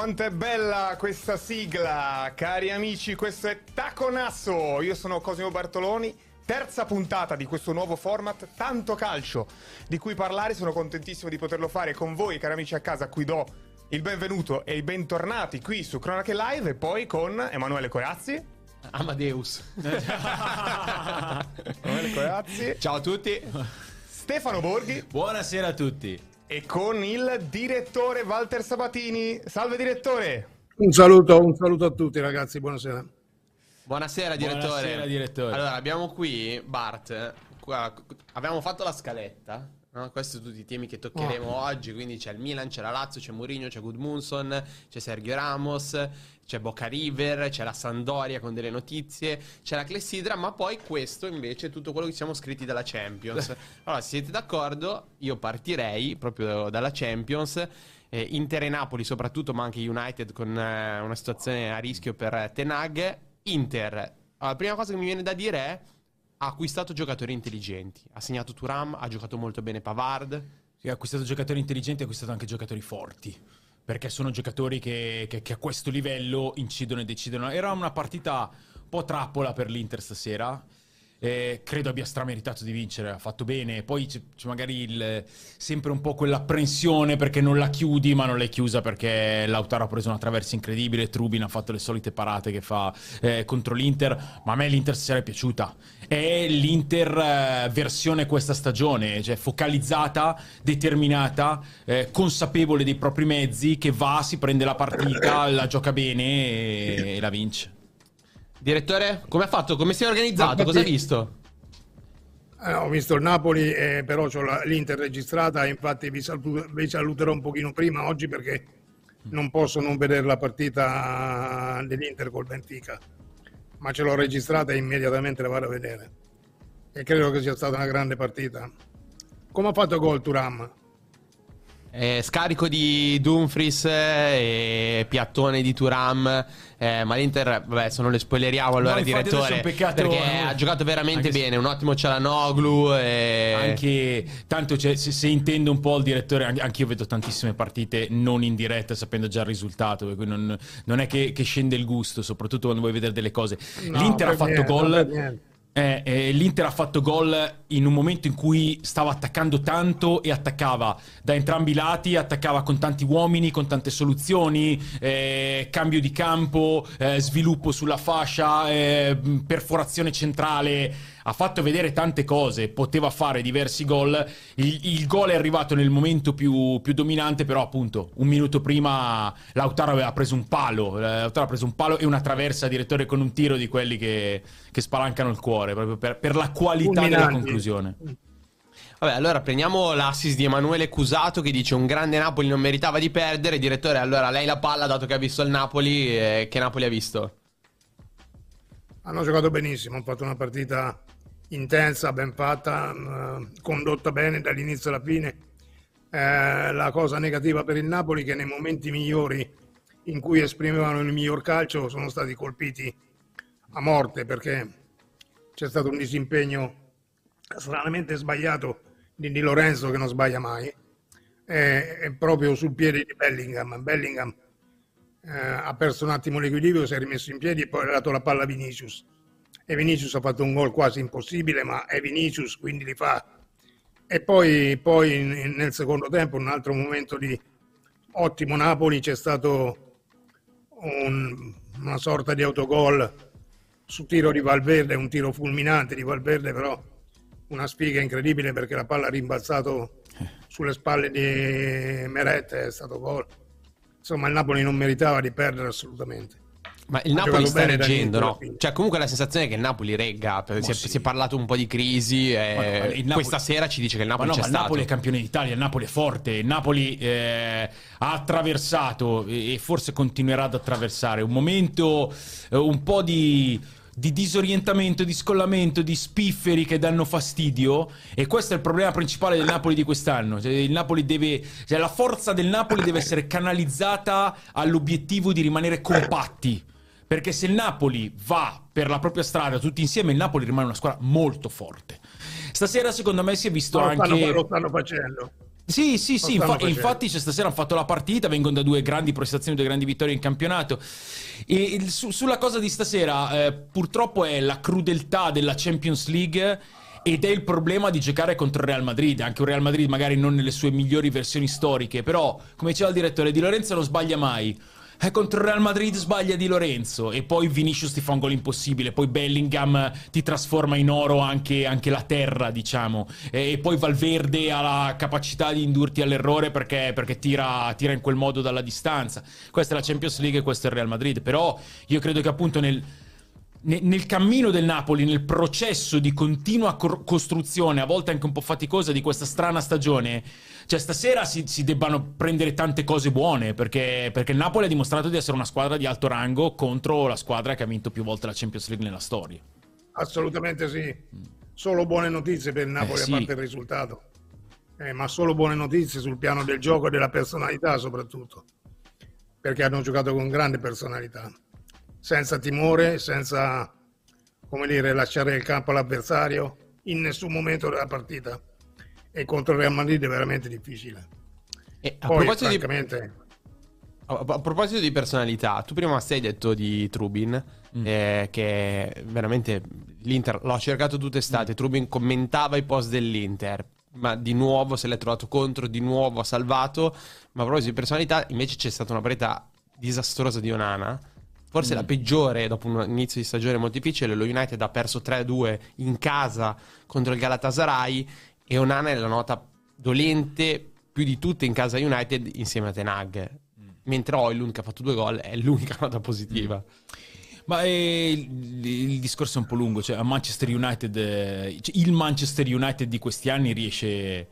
quanto è bella questa sigla, cari amici, questo è Taconasso, io sono Cosimo Bartoloni, terza puntata di questo nuovo format, tanto calcio, di cui parlare, sono contentissimo di poterlo fare con voi, cari amici a casa, a cui do il benvenuto e i bentornati qui su Cronache Live e poi con Emanuele Corazzi. Amadeus. Emanuele Corazzi. Ciao a tutti. Stefano Borghi. Buonasera a tutti e con il direttore Walter Sabatini. Salve direttore! Un saluto, un saluto a tutti ragazzi, buonasera. Buonasera direttore. Buonasera direttore. Allora, abbiamo qui Bart, qua, abbiamo fatto la scaletta. No? Questi sono tutti i temi che toccheremo oh. oggi. Quindi c'è il Milan, c'è la Lazio, c'è Mourinho, c'è Gudmundsson, c'è Sergio Ramos, c'è Boca River, c'è la Sandoria con delle notizie, c'è la Clessidra, ma poi questo invece è tutto quello che siamo scritti dalla Champions. Allora, se siete d'accordo, io partirei proprio dalla Champions. Eh, Inter e Napoli soprattutto, ma anche United con eh, una situazione a rischio per Tenag. Inter, allora, la prima cosa che mi viene da dire è ha acquistato giocatori intelligenti. Ha segnato Turam, ha giocato molto bene Pavard. Sì, ha acquistato giocatori intelligenti, ha acquistato anche giocatori forti perché sono giocatori che, che, che, a questo livello incidono e decidono. Era una partita un po' trappola per l'Inter stasera. Eh, credo abbia strameritato di vincere, ha fatto bene. Poi c'è, c'è magari il, sempre un po' quell'apprensione perché non la chiudi, ma non l'hai chiusa perché Lautaro ha preso una traversa incredibile. Trubin ha fatto le solite parate che fa eh, contro l'Inter. Ma a me l'Inter stasera è piaciuta. È l'Inter versione questa stagione, cioè focalizzata, determinata, eh, consapevole dei propri mezzi, che va, si prende la partita, la gioca bene e, e la vince. Direttore, come ha fatto? Come si è organizzato? Cosa ha visto? Eh, ho visto il Napoli, eh, però ho l'Inter registrata, infatti vi, saluto, vi, saluterò un pochino prima oggi perché non posso non vedere la partita dell'Inter col Benfica, ma ce l'ho registrata e immediatamente la vado a vedere. E credo che sia stata una grande partita. Come ha fatto gol Turam? Eh, scarico di Dumfries e piattone di Turam. Eh, ma l'Inter, vabbè, se non le spoileriamo allora, no, direttore. Peccato, perché eh, ha giocato veramente bene. Se... Un ottimo Cialanoglu. E... Anche tanto, cioè, se, se, intendo un po' il direttore, anche io vedo tantissime partite non in diretta, sapendo già il risultato. Non, non è che, che, scende il gusto, soprattutto quando vuoi vedere delle cose. No, L'Inter ha fatto gol. Eh, eh, L'Inter ha fatto gol in un momento in cui stava attaccando tanto e attaccava da entrambi i lati, attaccava con tanti uomini, con tante soluzioni, eh, cambio di campo, eh, sviluppo sulla fascia, eh, perforazione centrale ha fatto vedere tante cose, poteva fare diversi gol. Il, il gol è arrivato nel momento più, più, dominante, però appunto un minuto prima Lautaro aveva preso un palo, eh, Lautaro ha preso un palo e una traversa direttore con un tiro di quelli che, che spalancano il cuore, proprio per, per la qualità della conclusione. Vabbè, allora prendiamo l'assist di Emanuele Cusato che dice un grande Napoli non meritava di perdere. Direttore, allora lei la palla dato che ha visto il Napoli, eh, che Napoli ha visto? Hanno giocato benissimo, hanno fatto una partita intensa, ben fatta, eh, condotta bene dall'inizio alla fine. Eh, la cosa negativa per il Napoli è che nei momenti migliori in cui esprimevano il miglior calcio sono stati colpiti a morte perché c'è stato un disimpegno stranamente sbagliato di Di Lorenzo che non sbaglia mai e, proprio sul piede di Bellingham. Bellingham eh, ha perso un attimo l'equilibrio, si è rimesso in piedi e poi ha dato la palla a Vinicius e Vinicius ha fatto un gol quasi impossibile, ma è Vinicius, quindi li fa. E poi, poi nel secondo tempo, un altro momento di ottimo Napoli, c'è stato un, una sorta di autogol su tiro di Valverde, un tiro fulminante di Valverde, però una sfiga incredibile perché la palla ha rimbalzato sulle spalle di Meret, è stato gol. Insomma, il Napoli non meritava di perdere assolutamente. Ma il Napoli sta reggendo, no? Cioè, comunque la sensazione è che il Napoli regga. Si è, sì. si, è, parlato un po' di crisi. E no, Napoli... Questa sera ci dice che il Napoli ma no, c'è ma il Napoli è campione d'Italia, il Napoli è forte. Il Napoli eh, ha attraversato e forse continuerà ad attraversare un momento eh, un po' di di disorientamento, di scollamento, di spifferi che danno fastidio e questo è il problema principale del Napoli di quest'anno. Cioè, il Napoli deve, cioè, la forza del Napoli deve essere canalizzata all'obiettivo di rimanere compatti. Perché se il Napoli va per la propria strada tutti insieme, il Napoli rimane una squadra molto forte. Stasera, secondo me, si è visto no, anche. Stanno, lo stanno facendo. Sì, sì, sì, infa- infatti c'è stasera hanno fatto la partita, vengono da due grandi prestazioni, due grandi vittorie in campionato. E il, su, sulla cosa di stasera, eh, purtroppo è la crudeltà della Champions League ed è il problema di giocare contro il Real Madrid, anche un Real Madrid magari non nelle sue migliori versioni storiche, però come diceva il direttore Di Lorenzo non sbaglia mai. Eh, contro il Real Madrid sbaglia Di Lorenzo e poi Vinicius ti fa un gol impossibile, poi Bellingham ti trasforma in oro anche, anche la terra, diciamo, e, e, poi Valverde ha la capacità di indurti all'errore perché, perché tira, tira, in quel modo dalla distanza. Questa è la Champions League e questo è il Real Madrid, però io credo che appunto nel nel cammino del Napoli, nel processo di continua costruzione, a volte anche un po' faticosa, di questa strana stagione, cioè stasera si, si debbano prendere tante cose buone, perché, perché, il Napoli ha dimostrato di essere una squadra di alto rango contro la squadra che ha vinto più volte la Champions League nella storia. Assolutamente sì. Solo buone notizie per il Napoli, eh, sì. a parte il risultato. Eh, ma solo buone notizie sul piano del gioco e della personalità soprattutto, perché hanno giocato con grande personalità senza timore, senza come dire, lasciare il campo all'avversario in nessun momento della partita. E contro il Real Madrid è veramente difficile. E a, Poi, proposito francamente... di... a proposito di personalità, tu prima stai detto di Trubin, mm. eh, che veramente l'Inter l'ho cercato tutte estate. Mm. Trubin commentava i post dell'Inter, ma di nuovo se l'è trovato contro, di nuovo ha salvato. Ma a proposito di personalità, invece c'è stata una parità disastrosa di Onana Forse mm. la peggiore dopo un inizio di stagione molto difficile. Lo United ha perso 3-2 in casa contro il Galatasaray e Onana è la nota dolente più di tutte in casa United insieme a Tenag. Mm. Mentre Oilund che ha fatto due gol è l'unica nota positiva. Mm. Ma eh, il, il, discorso è un po' lungo, cioè a Manchester United, eh, cioè, il Manchester United di questi anni riesce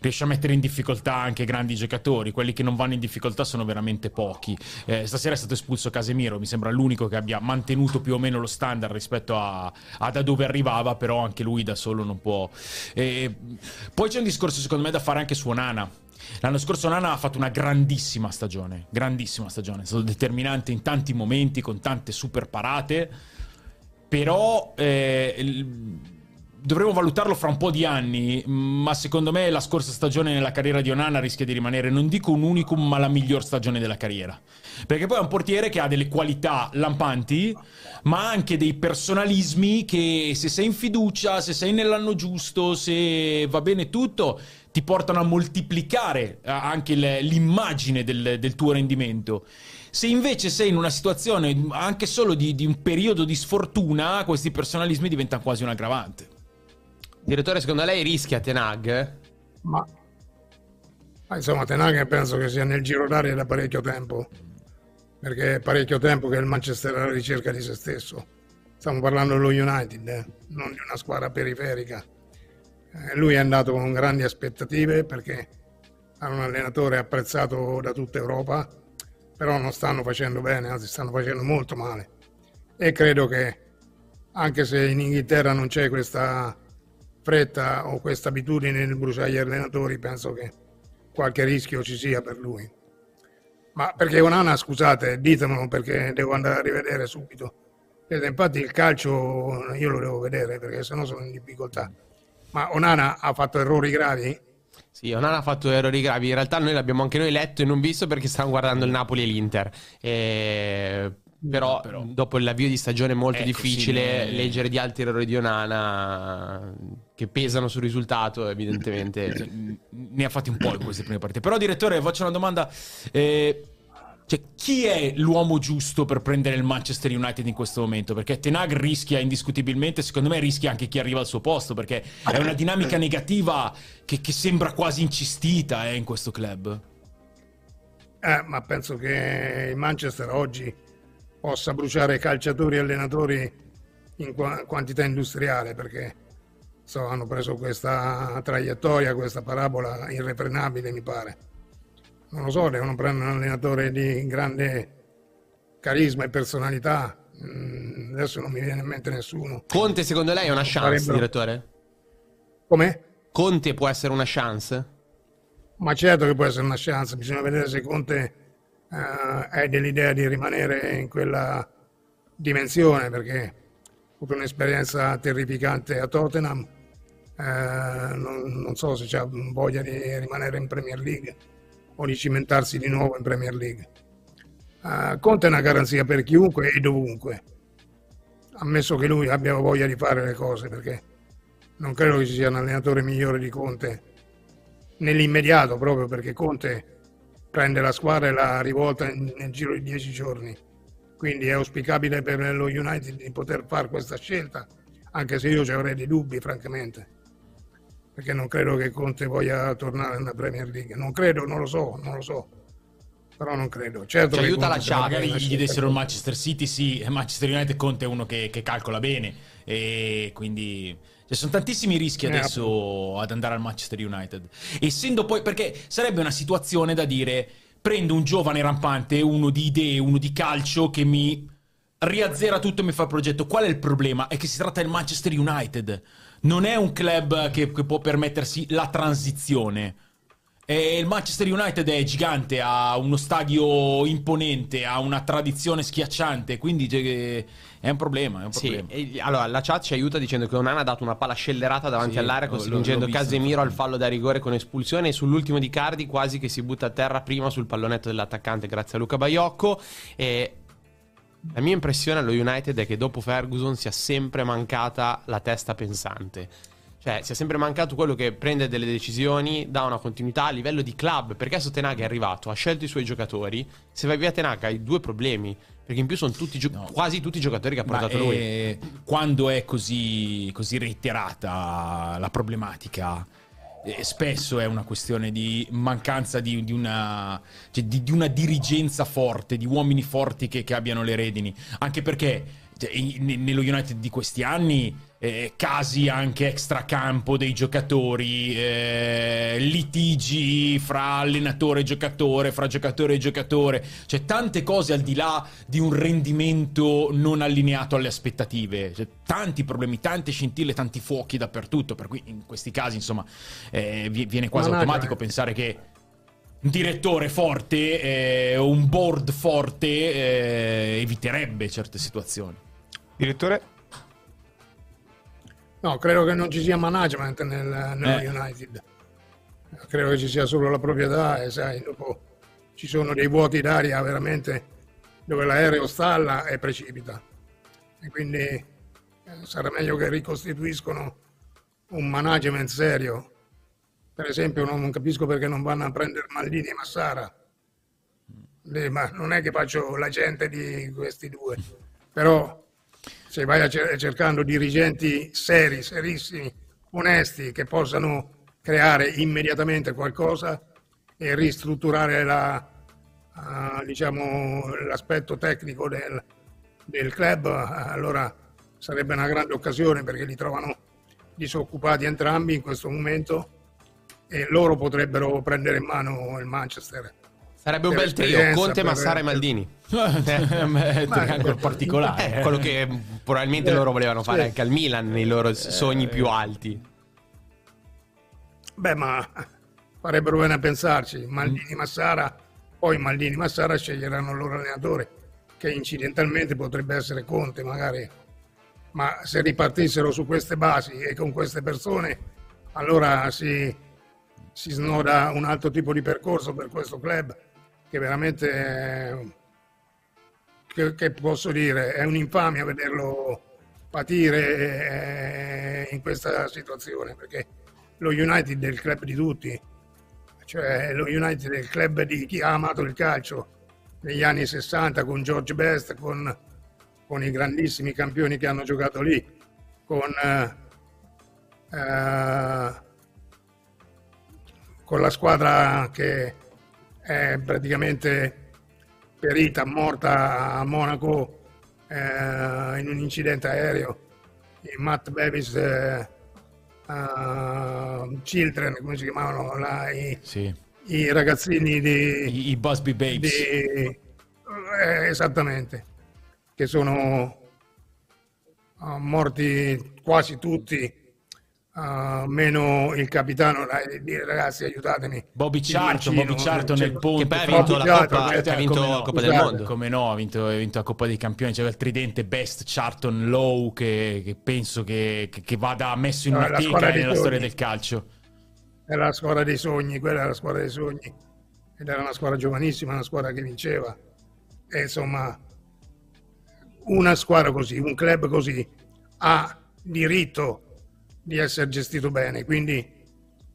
riesce a mettere in difficoltà anche grandi giocatori. Quelli che non vanno in difficoltà sono veramente pochi. Eh, stasera è stato espulso Casemiro, mi sembra l'unico che abbia mantenuto più o meno lo standard rispetto a, a da dove arrivava, però anche lui da solo non può. Eh, poi c'è un discorso secondo me da fare anche su Onana. L'anno scorso Nana ha fatto una grandissima stagione, grandissima stagione, è stato determinante in tanti momenti, con tante super parate, però eh, dovremo valutarlo fra un po' di anni, ma secondo me la scorsa stagione nella carriera di Onana rischia di rimanere, non dico un unicum, ma la miglior stagione della carriera. Perché poi è un portiere che ha delle qualità lampanti, ma anche dei personalismi che se sei in fiducia, se sei nell'anno giusto, se va bene tutto, ti portano a moltiplicare anche l'immagine del, del tuo rendimento. Se invece sei in una situazione anche solo di, di un periodo di sfortuna, questi personalismi diventano quasi un aggravante. Direttore, secondo lei rischia Tenag? Ma, ma insomma, Tenag penso che sia nel giro d'aria da parecchio tempo, perché è parecchio tempo che il Manchester è alla ricerca di se stesso. Stiamo parlando dello United, eh? non di una squadra periferica. Eh, lui è andato con grandi aspettative perché ha un allenatore apprezzato da tutta Europa, però non stanno facendo bene, anzi stanno facendo molto male. E credo che anche se in Inghilterra non c'è questa fretta o questa abitudine nel bruciare gli allenatori, penso che qualche rischio ci sia per lui. Ma perché Onana, scusate, ditemelo perché devo andare a rivedere subito. Infatti il calcio io lo devo vedere perché sennò sono in difficoltà. Ma Onana ha fatto errori gravi? Sì, Onana ha fatto errori gravi. In realtà noi l'abbiamo anche noi letto e non visto perché stavamo guardando il Napoli e l'Inter. E però, però, dopo l'avvio di stagione molto ecco, difficile, sì, leggere di altri errori di Onana che pesano sul risultato, evidentemente. Ne ha fatti un po' in queste prime partite. Però, direttore, faccio una domanda. Eh, cioè, chi è l'uomo giusto per prendere il Manchester United in questo momento? Perché Tenag rischia indiscutibilmente, secondo me rischia anche chi arriva al suo posto, perché è una dinamica negativa che, che sembra quasi incistita eh, in questo club. Eh, ma penso che il Manchester oggi possa bruciare calciatori e allenatori in quantità industriale perché so, hanno preso questa traiettoria, questa parabola irrefrenabile mi pare. Non lo so, devono prendere un allenatore di grande carisma e personalità. Mm, adesso non mi viene in mente nessuno. Conte secondo lei è una chance, Farebbero... direttore? Come? Conte può essere una chance? Ma certo che può essere una chance, bisogna vedere se Conte eh, hai dell'idea di rimanere in quella dimensione perché ho avuto un'esperienza terrificante a Tottenham non, non, so se ha voglia di rimanere in Premier League o di cimentarsi di nuovo in Premier League. Uh, Conte è una garanzia per chiunque e dovunque, ammesso che lui abbia voglia di fare le cose, perché non credo che ci sia un allenatore migliore di Conte nell'immediato, proprio perché Conte prende la squadra e la rivolta nel giro di dieci giorni. Quindi è auspicabile per lo United di poter fare questa scelta, anche se io ci avrei dei dubbi, francamente perché non credo che Conte voglia tornare nella Premier League. Non credo, non lo so, non lo so. Però non credo. Certo Ci aiuta la chat. Magari gli dessero il Manchester City, sì. Manchester United Conte è uno che, che calcola bene. E quindi... Ci sono tantissimi rischi eh, adesso ad andare al Manchester United. Essendo poi... Perché sarebbe una situazione da dire... Prendo un giovane rampante, uno di idee, uno di calcio che mi riazzera tutto e mi fa il progetto. Qual è il problema? È che si tratta del Manchester United non è un club che, che può permettersi la transizione. E il Manchester United è gigante, ha uno stadio imponente, ha una tradizione schiacciante, quindi è un problema. È un problema. Sì, allora la chat ci aiuta dicendo che Onana ha dato una palla scellerata davanti sì, all'area, costringendo Casemiro al fallo da rigore con espulsione. E sull'ultimo di Cardi, quasi che si butta a terra prima sul pallonetto dell'attaccante, grazie a Luca Baiocco. E la mia impressione allo United è che dopo Ferguson sia sempre mancata la testa pensante. Cioè, sia sempre mancato quello che prende delle decisioni, dà una continuità a livello di club. Perché adesso Tenag è arrivato, ha scelto i suoi giocatori. Se vai via Tenag hai due problemi. Perché in più sono tutti gio- no. quasi tutti i giocatori che ha portato lui. quando è così, così reiterata la problematica, eh, spesso è una questione di mancanza di, di, una, cioè di, di una, dirigenza forte, di uomini forti che, che abbiano le redini. Anche perché cioè, nello United di questi anni eh, casi anche extracampo dei giocatori, eh, litigi fra allenatore e giocatore, fra giocatore e giocatore, cioè tante cose al di là di un rendimento non allineato alle aspettative, cioè, tanti problemi, tante scintille, tanti fuochi dappertutto, per cui in questi casi insomma eh, viene quasi Manager. automatico pensare che un direttore forte, eh, un board forte eh, eviterebbe certe situazioni. Direttore? No, credo che non ci sia management nel, nello eh. United. Credo che ci sia solo la proprietà e sai, dopo ci sono dei vuoti d'aria veramente dove l'aereo stalla e precipita. E quindi eh, sarà meglio che ricostituiscono un management serio. Per esempio non, non capisco perché non vanno a prendere Maldini e Massara. Eh, ma non è che faccio l'agente di questi due, però se vai cercando dirigenti seri, serissimi, onesti, che possano creare immediatamente qualcosa e ristrutturare la, uh, diciamo, l'aspetto tecnico del, del club, allora sarebbe una grande occasione perché li trovano disoccupati entrambi in questo momento e loro potrebbero prendere in mano il Manchester Sarebbe un bel trio, Conte, Massara e Maldini. è un triangolo particolare. È quello che probabilmente loro volevano fare anche al Milan nei loro sogni più alti. Beh, ma farebbero bene a pensarci. Maldini, Massara, poi Maldini, Massara sceglieranno il loro allenatore, che incidentalmente potrebbe essere Conte, magari. Ma se ripartissero su queste basi e con queste persone, allora si, si snoda un altro tipo di percorso per questo club che veramente, che, che posso dire, è un'infamia vederlo patire eh, in questa situazione, perché lo United è il club di tutti, cioè lo United è il club di chi ha amato il calcio negli anni 60 con George Best, con, con i grandissimi campioni che hanno giocato lì, con, eh, eh, con la squadra che è praticamente perita, morta a Monaco eh, in un incidente aereo. I Matt Bevis eh, uh, Children, come si chiamavano? La, i, sì. i, ragazzini di... I, i Busby Babes. Di, eh, esattamente, che sono uh, morti quasi tutti Uh, meno il capitano dai, dire ragazzi aiutatemi. Bobby Charlton, Bobby Charlton nel ponte che poi ha vinto Bobby la Charlton, Coppa, cioè, ha vinto la no, Coppa del Mondo. come no ha vinto, ha vinto la Coppa dei Campioni c'era il tridente Best Charlton Low che, che penso che, che, che, vada messo in No, una teca nella storia del calcio. Era la squadra dei sogni quella era la squadra dei sogni. Ed era una squadra giovanissima una squadra che vinceva. E insomma una squadra così un club così ha diritto di essere gestito bene quindi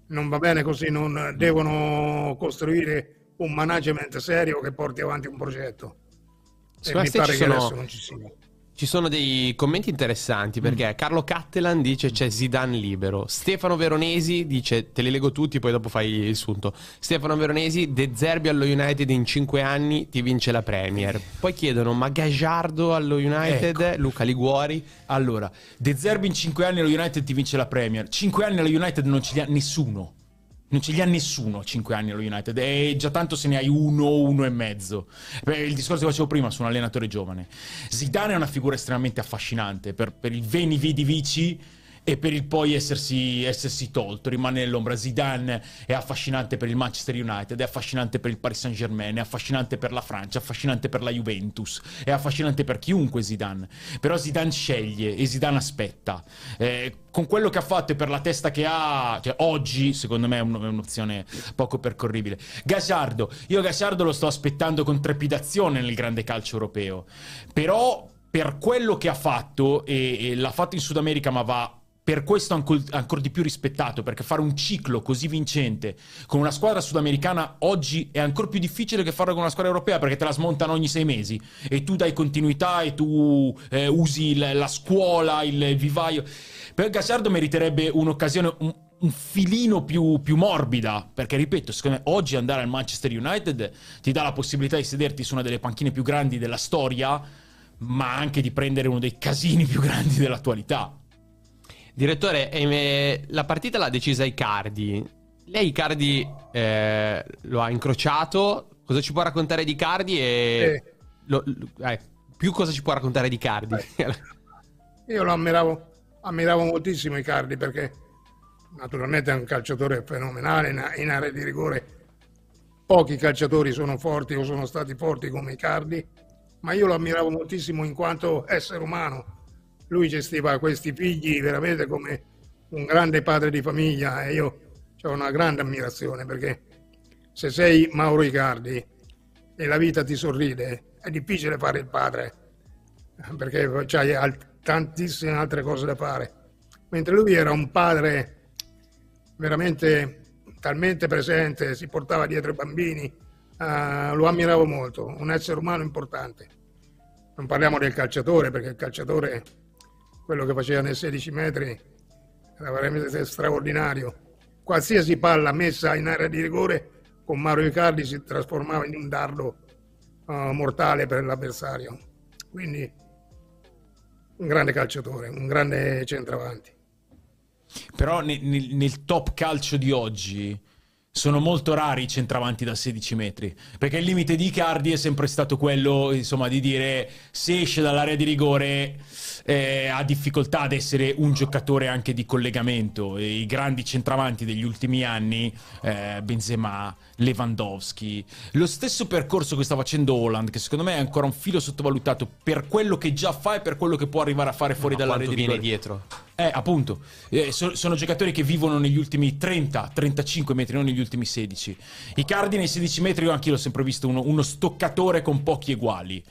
non va bene così non devono costruire un management serio che porti avanti un progetto. E mi pare che sono- adesso non ci sia Ci sono dei commenti interessanti perché Carlo Cattelan dice c'è Zidane libero. Stefano Veronesi dice, te li leggo tutti, poi dopo fai il sunto. Stefano Veronesi, De Zerbi allo United in 5 anni ti vince la Premier. Poi chiedono, ma Gagliardo allo United? Luca Liguori? allora De Zerbi in 5 anni allo United ti vince la Premier 5 anni allo United non ce li ha nessuno non ce li ha nessuno a 5 anni allo United. E già tanto se ne hai uno uno e mezzo. Il discorso che facevo prima su un allenatore giovane. Zidane è una figura estremamente affascinante per, per il veni vidi vici e per il poi essersi, essersi tolto, rimane nell'ombra. Zidane è affascinante per il Manchester United, è affascinante per il Paris Saint Germain, è affascinante per la Francia, è affascinante per la Juventus, è affascinante per chiunque Zidane. Però Zidane sceglie e Zidane aspetta. Eh, con quello che ha fatto e per la testa che ha, cioè, oggi secondo me è, un- è un'opzione poco percorribile. Gagliardo, io Gagliardo lo sto aspettando con trepidazione nel grande calcio europeo, però per quello che ha fatto e, e l'ha fatto in Sud America ma va per questo ancor, ancora di più rispettato perché fare un ciclo così vincente con una squadra sudamericana oggi è ancora più difficile che farlo con una squadra europea perché te la smontano ogni sei mesi e tu dai continuità e tu eh, usi il- la scuola, il, il vivaio. Per Gazzardo meriterebbe un'occasione un, un filino più, più morbida perché ripeto, secondo me oggi andare al Manchester United ti dà la possibilità di sederti su una delle panchine più grandi della storia ma anche di prendere uno dei casini più grandi dell'attualità. Direttore, eh, la partita l'ha decisa Icardi. Lei Icardi eh, lo ha incrociato. Cosa ci può raccontare di Icardi? E Sì. lo- lo- eh, più cosa ci può raccontare di Icardi? Io lo ammiravo, ammiravo moltissimo Icardi perché naturalmente è un calciatore fenomenale in, in area di rigore. Pochi calciatori sono forti o sono stati forti come Icardi, ma io lo ammiravo moltissimo in quanto essere umano. Lui gestiva questi figli veramente come un grande padre di famiglia e io ho una grande ammirazione perché se sei Mauro Icardi e la vita ti sorride, è difficile fare il padre perché c'hai al- tantissime altre cose da fare. Mentre lui era un padre veramente talmente presente, si portava dietro i bambini, eh, lo ammiravo molto, un essere umano importante. Non parliamo del calciatore, perché il calciatore, quello che faceva nei 16 metri, era veramente straordinario. Qualsiasi palla messa in area di rigore con Mario Icardi si trasformava in un dardo eh, mortale per l'avversario. Quindi un grande calciatore, un grande centravanti. Però ne- nel, nel top calcio di oggi sono molto rari i centravanti da 16 metri. Perché il limite di Icardi è sempre stato quello, insomma, di dire se esce dall'area di rigore eh, ha difficoltà ad essere un giocatore anche di collegamento. I grandi centravanti degli ultimi anni, eh, Benzema, Lewandowski, lo stesso percorso che sta facendo Holland, che secondo me è ancora un filo sottovalutato per quello che già fa e per quello che può arrivare a fare fuori Ma dall'area quanto di viene dietro? Eh, appunto, Eh, so- sono giocatori che vivono negli ultimi 30-35 metri, non negli ultimi 16. I cardi nei 16 metri, io anche l'ho sempre visto uno, uno stoccatore con pochi eguali.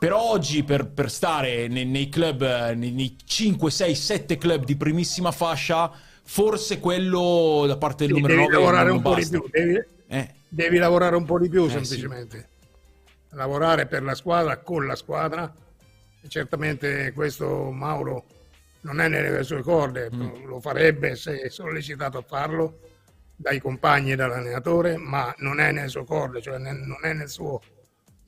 Però oggi, per, per stare nei, nei club, eh, nei, nei 5, 6, 7 club di primissima fascia, forse quello da parte del Sì, numero devi 9 lavorare un po' di più, devi, Eh, devi lavorare un po' di più Eh, semplicemente. Lavorare per la squadra, con la squadra. E certamente questo Mauro non è nelle sue corde, Mm. lo farebbe se sollecitato a farlo dai compagni e dall'allenatore, ma non è nelle sue corde, cioè nel- non è nel suo,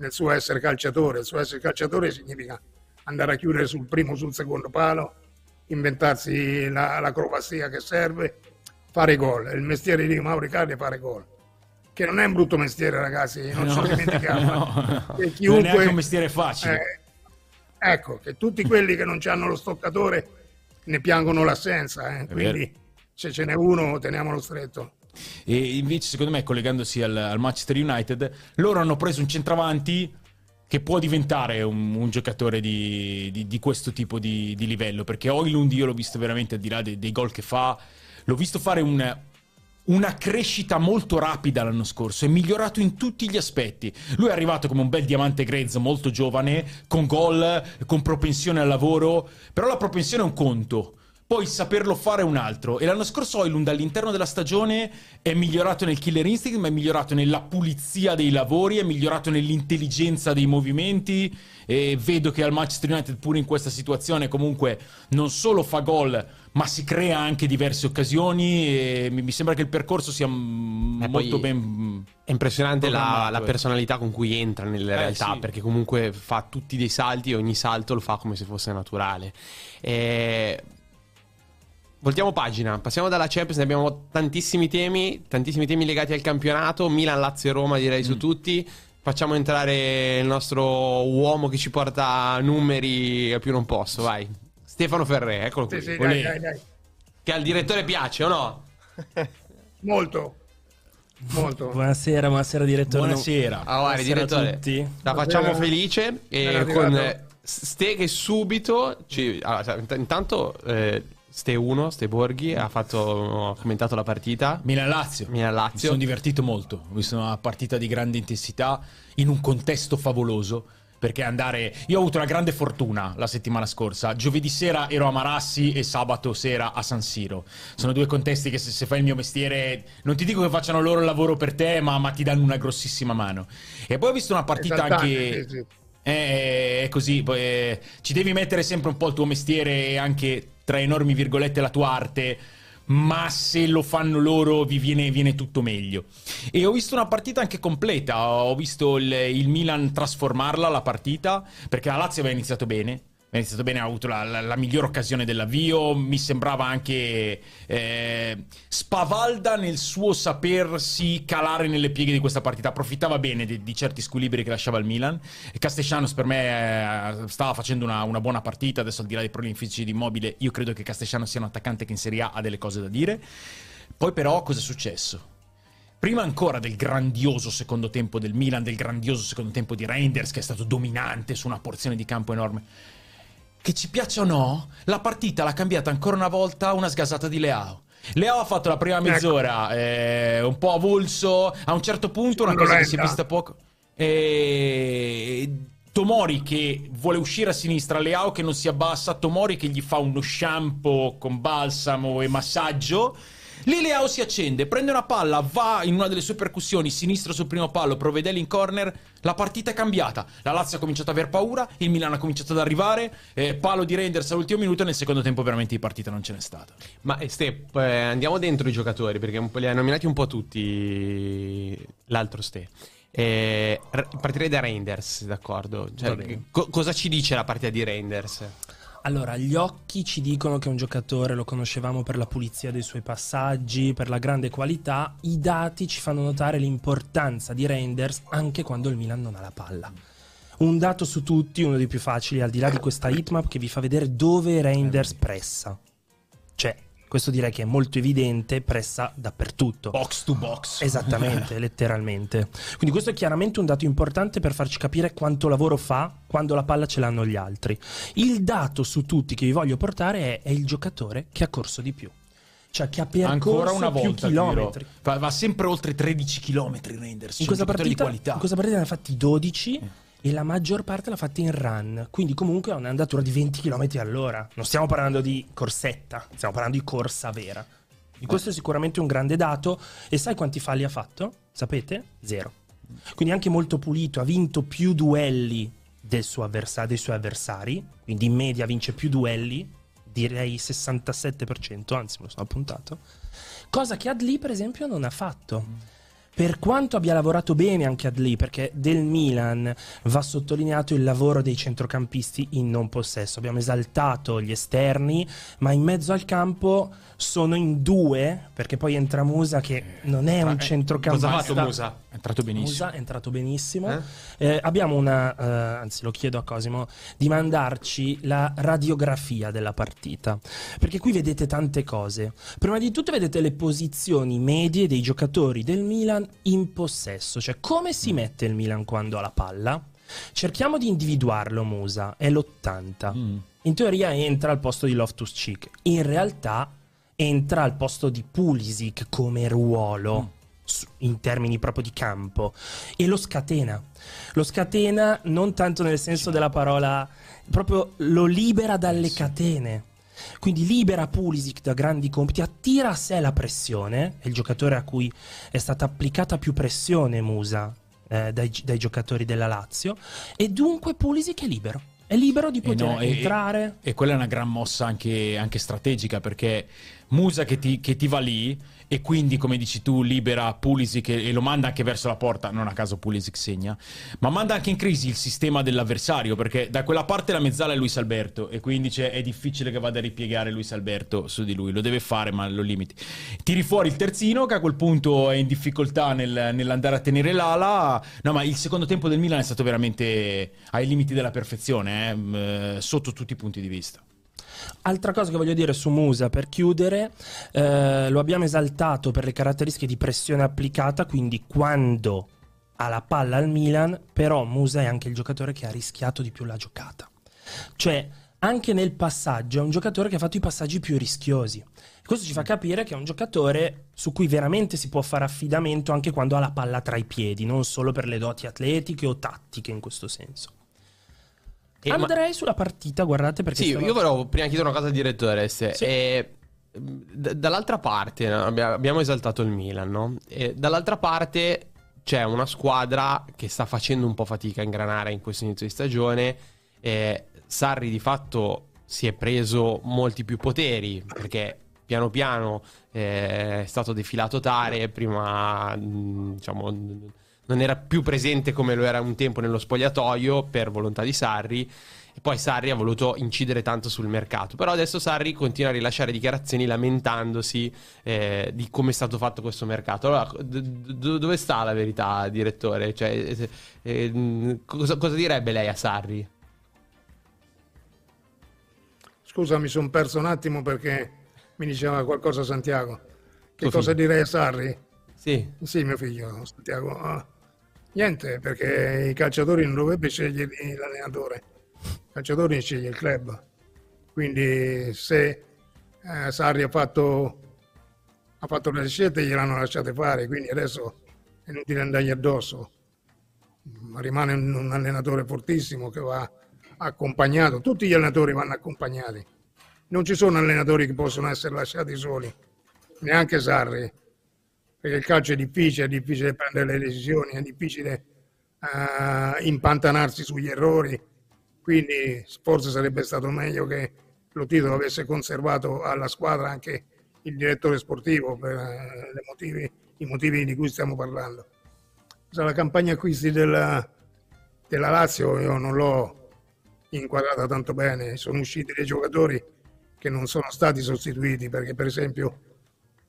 nel suo essere calciatore. Il suo essere calciatore significa andare a chiudere sul primo, sul secondo palo, inventarsi la- l'acrobazia che serve, fare gol. Il mestiere di Mauro Icardi è fare gol. Che non è un brutto mestiere, ragazzi, non no, ce lo dimentichiamo. no. Che Non è neanche un mestiere facile. eh, ecco, che tutti quelli che non hanno lo stoccatore ne piangono l'assenza, eh, quindi se ce n'è uno teniamolo stretto. E invece, secondo me, collegandosi al, al Manchester United, loro hanno preso un centravanti che può diventare un, un giocatore di, di, di, questo tipo di, di, livello. Perché Oilund io l'ho visto veramente al di là dei, dei gol che fa, l'ho visto fare un, una crescita molto rapida l'anno scorso, è migliorato in tutti gli aspetti. Lui è arrivato come un bel diamante grezzo, molto giovane, con gol, con propensione al lavoro, però la propensione è un conto poi saperlo fare è un altro. E l'anno scorso Oilund all'interno della stagione è migliorato nel killer instinct, ma è migliorato nella pulizia dei lavori, è migliorato nell'intelligenza dei movimenti. E vedo che al Manchester United, pure in questa situazione, comunque non solo fa gol, ma si crea anche diverse occasioni. E mi sembra che il percorso sia eh, molto ben. È impressionante la, la, personalità con cui entra nelle eh, realtà, sì. perché comunque fa tutti dei salti e ogni salto lo fa come se fosse naturale. E Voltiamo pagina, passiamo dalla Champions, ne abbiamo tantissimi temi, tantissimi temi legati al campionato, Milan, Lazio e Roma direi mm. su tutti. Facciamo entrare il nostro uomo che ci porta numeri a più non posso, vai. Stefano Ferré, eccolo qui. Sì, sì, dai, dai, dai. Che al direttore piace o no? Molto. Molto. Buonasera, buonasera direttore. Buonasera. Ah, guarda, direttore, la facciamo felice e con Ste che subito ci... allora, intanto eh, Ste 1, Ste Borghi, ha, fatto, ha commentato la partita. Milan-Lazio. Milan-Lazio. Mi sono divertito molto. Ho visto una partita di grande intensità in un contesto favoloso. Perché andare. Io ho avuto una grande fortuna la settimana scorsa. Giovedì sera ero a Marassi e sabato sera a San Siro. Sono due contesti che, se, se fai il mio mestiere, non ti dico che facciano loro il lavoro per te, ma, ma ti danno una grossissima mano. E poi ho visto una partita anche. Sì, sì. È così, poi, ci devi mettere sempre un po' il tuo mestiere e anche tra enormi virgolette la tua arte ma se lo fanno loro vi viene, viene, tutto meglio. E ho visto una partita anche completa, ho visto il, il Milan trasformarla la partita, perché la Lazio aveva iniziato bene, è iniziato bene, ha avuto la, la, la migliore occasione dell'avvio. Mi sembrava anche eh, spavalda nel suo sapersi calare nelle pieghe di questa partita. Approfittava bene di, di certi squilibri che lasciava il Milan. Castellanos per me eh, stava facendo una, una, buona partita. Adesso, al di là dei problemi fisici di immobile, io credo che Castellanos sia un attaccante che in Serie A ha delle cose da dire. Poi, però, cosa è successo? prima ancora del grandioso secondo tempo del Milan, del grandioso secondo tempo di Reinders, che è stato dominante su una porzione di campo enorme che ci piaccia o no, la partita l'ha cambiata ancora una volta una sgasata di Leao. Leao ha fatto la prima ecco. mezz'ora eh, un po' avulso, a un certo punto una cosa che si è vista poco. Eh, Tomori che vuole uscire a sinistra, Leao che non si abbassa, Tomori che gli fa uno shampoo con balsamo e massaggio Lì Leao si accende, prende una palla, va in una delle sue percussioni, sinistra sul primo pallo, Provedeli in corner. La partita è cambiata. La Lazio ha cominciato ad aver paura, il Milan ha cominciato ad arrivare. Eh, palo di Renders all'ultimo minuto. Nel secondo tempo, veramente di partita non ce n'è stata. Ma eh, Ste, eh, andiamo dentro i giocatori perché li ha nominati un po' tutti. L'altro Ste. Eh, partirei da Reinders, d'accordo. Cioè, co- cosa ci dice la partita di Reinders? Allora, gli occhi ci dicono che un giocatore lo conoscevamo per la pulizia dei suoi passaggi, per la grande qualità. I dati ci fanno notare l'importanza di Reinders anche quando il Milan non ha la palla. Un dato su tutti, uno dei più facili, al di là di questa hitmap che vi fa vedere dove Reinders pressa. Cioè, questo direi che è molto evidente, pressa dappertutto. Box to box. Esattamente, letteralmente. Quindi questo è chiaramente un dato importante per farci capire quanto lavoro fa quando la palla ce l'hanno gli altri. Il dato su tutti che vi voglio portare è, è il giocatore che ha corso di più cioè che ha percorso Ancora una volta, più chilometri. Va, va, sempre oltre 13 chilometri Renders. In questa, partita, in questa partita ne ha fatti 12. Eh e la maggior parte l'ha fatta in run, quindi comunque ha un'andatura di 20 km all'ora. Non stiamo parlando di corsetta, stiamo parlando di corsa vera. E questo è sicuramente un grande dato. E sai quanti falli ha fatto? Sapete? Zero. Quindi anche molto pulito, ha vinto più duelli dei suoi avversari, quindi in media vince più duelli, direi 67%, anzi me lo sono appuntato. Cosa che Adli per esempio non ha fatto per quanto abbia lavorato bene anche Adli, perché del Milan va sottolineato il lavoro dei centrocampisti in non possesso. Abbiamo esaltato gli esterni, ma in mezzo al campo sono in due, perché poi entra Musa che non è un centrocampista. Cosa ha fatto Musa? È entrato benissimo. Musa è entrato benissimo. Eh? Eh, abbiamo una, eh, anzi lo chiedo a Cosimo, di mandarci la radiografia della partita. Perché qui vedete tante cose. Prima di tutto vedete le posizioni medie dei giocatori del Milan in possesso, cioè come si mette il Milan quando ha la palla. Cerchiamo di individuarlo, Musa, è l'80. Mm. In teoria entra al posto di Loftus Cheek, in realtà entra al posto di Pulisic come ruolo su- in termini proprio di campo e lo scatena. Lo scatena non tanto nel senso della parola, proprio lo libera dalle catene. Quindi libera Pulisic da grandi compiti, attira a sé la pressione, è il giocatore a cui è stata applicata più pressione Musa eh, dai, dai giocatori della Lazio e dunque Pulisic è libero. È libero di Eh poter no, e- entrare. E, quella è una gran mossa anche, anche strategica perché Musa che ti, che ti va lì e quindi, come dici tu, libera Pulisic e, lo manda anche verso la porta. Non a caso Pulisic segna, ma manda anche in crisi il sistema dell'avversario perché da quella parte la mezzala è Luis Alberto e quindi è difficile che vada a ripiegare Luis Alberto su di lui. Lo deve fare, ma lo limiti. Tiri fuori il terzino che a quel punto è in difficoltà nel- nell'andare a tenere l'ala. No, ma il secondo tempo del Milan è stato veramente ai limiti della perfezione, eh, eh, sotto tutti i punti di vista. Altra cosa che voglio dire su Musa per chiudere, eh, lo abbiamo esaltato per le caratteristiche di pressione applicata, quindi quando ha la palla al Milan, però Musa è anche il giocatore che ha rischiato di più la giocata. Cioè, anche nel passaggio è un giocatore che ha fatto i passaggi più rischiosi. Questo ci fa capire che è un giocatore su cui veramente si può fare affidamento anche quando ha la palla tra i piedi, non solo per le doti atletiche o tattiche in questo senso. E ma- Andrei sulla partita, guardate perché Sì, stavo- io volevo prima chiedere una cosa al direttore. Se, Sì. eh, d- dall'altra parte, no, abbia- abbiamo esaltato il Milan, no? E dall'altra parte c'è una squadra che sta facendo un po' fatica a ingranare in questo inizio di stagione. Eh, Sarri di fatto si è preso molti più poteri perché piano piano eh, è stato defilato Tare, prima diciamo non era più presente come lo era un tempo nello spogliatoio per volontà di Sarri e poi Sarri ha voluto incidere tanto sul mercato però adesso Sarri continua a rilasciare dichiarazioni lamentandosi eh, di come è stato fatto questo mercato allora d- d- dove sta la verità direttore? Cioè, eh, eh, cosa, cosa direbbe lei a Sarri? Scusa, mi sono perso un attimo perché mi diceva qualcosa Santiago. Che Tuo cosa figlio. direi a Sarri? Sì, Sì, mio figlio, Santiago. Niente, perché i calciatori non dovrebbe scegliere l'allenatore. I calciatori sceglie il club. Quindi se eh, Sarri ha fatto, ha fatto le scelte, gliel'hanno lasciate fare, quindi adesso è inutile andargli addosso. Ma rimane un, un allenatore fortissimo che va accompagnato. Tutti gli allenatori vanno accompagnati. Non ci sono allenatori che possono essere lasciati soli, neanche Sarri perché il calcio è difficile, è difficile prendere le decisioni, è difficile eh, impantanarsi sugli errori, quindi forse sarebbe stato meglio che lo titolo avesse conservato alla squadra anche il direttore sportivo per le motivi- i motivi di cui stiamo parlando. La campagna acquisti della, della Lazio io non l'ho inquadrata tanto bene, sono usciti dei giocatori che non sono stati sostituiti perché per esempio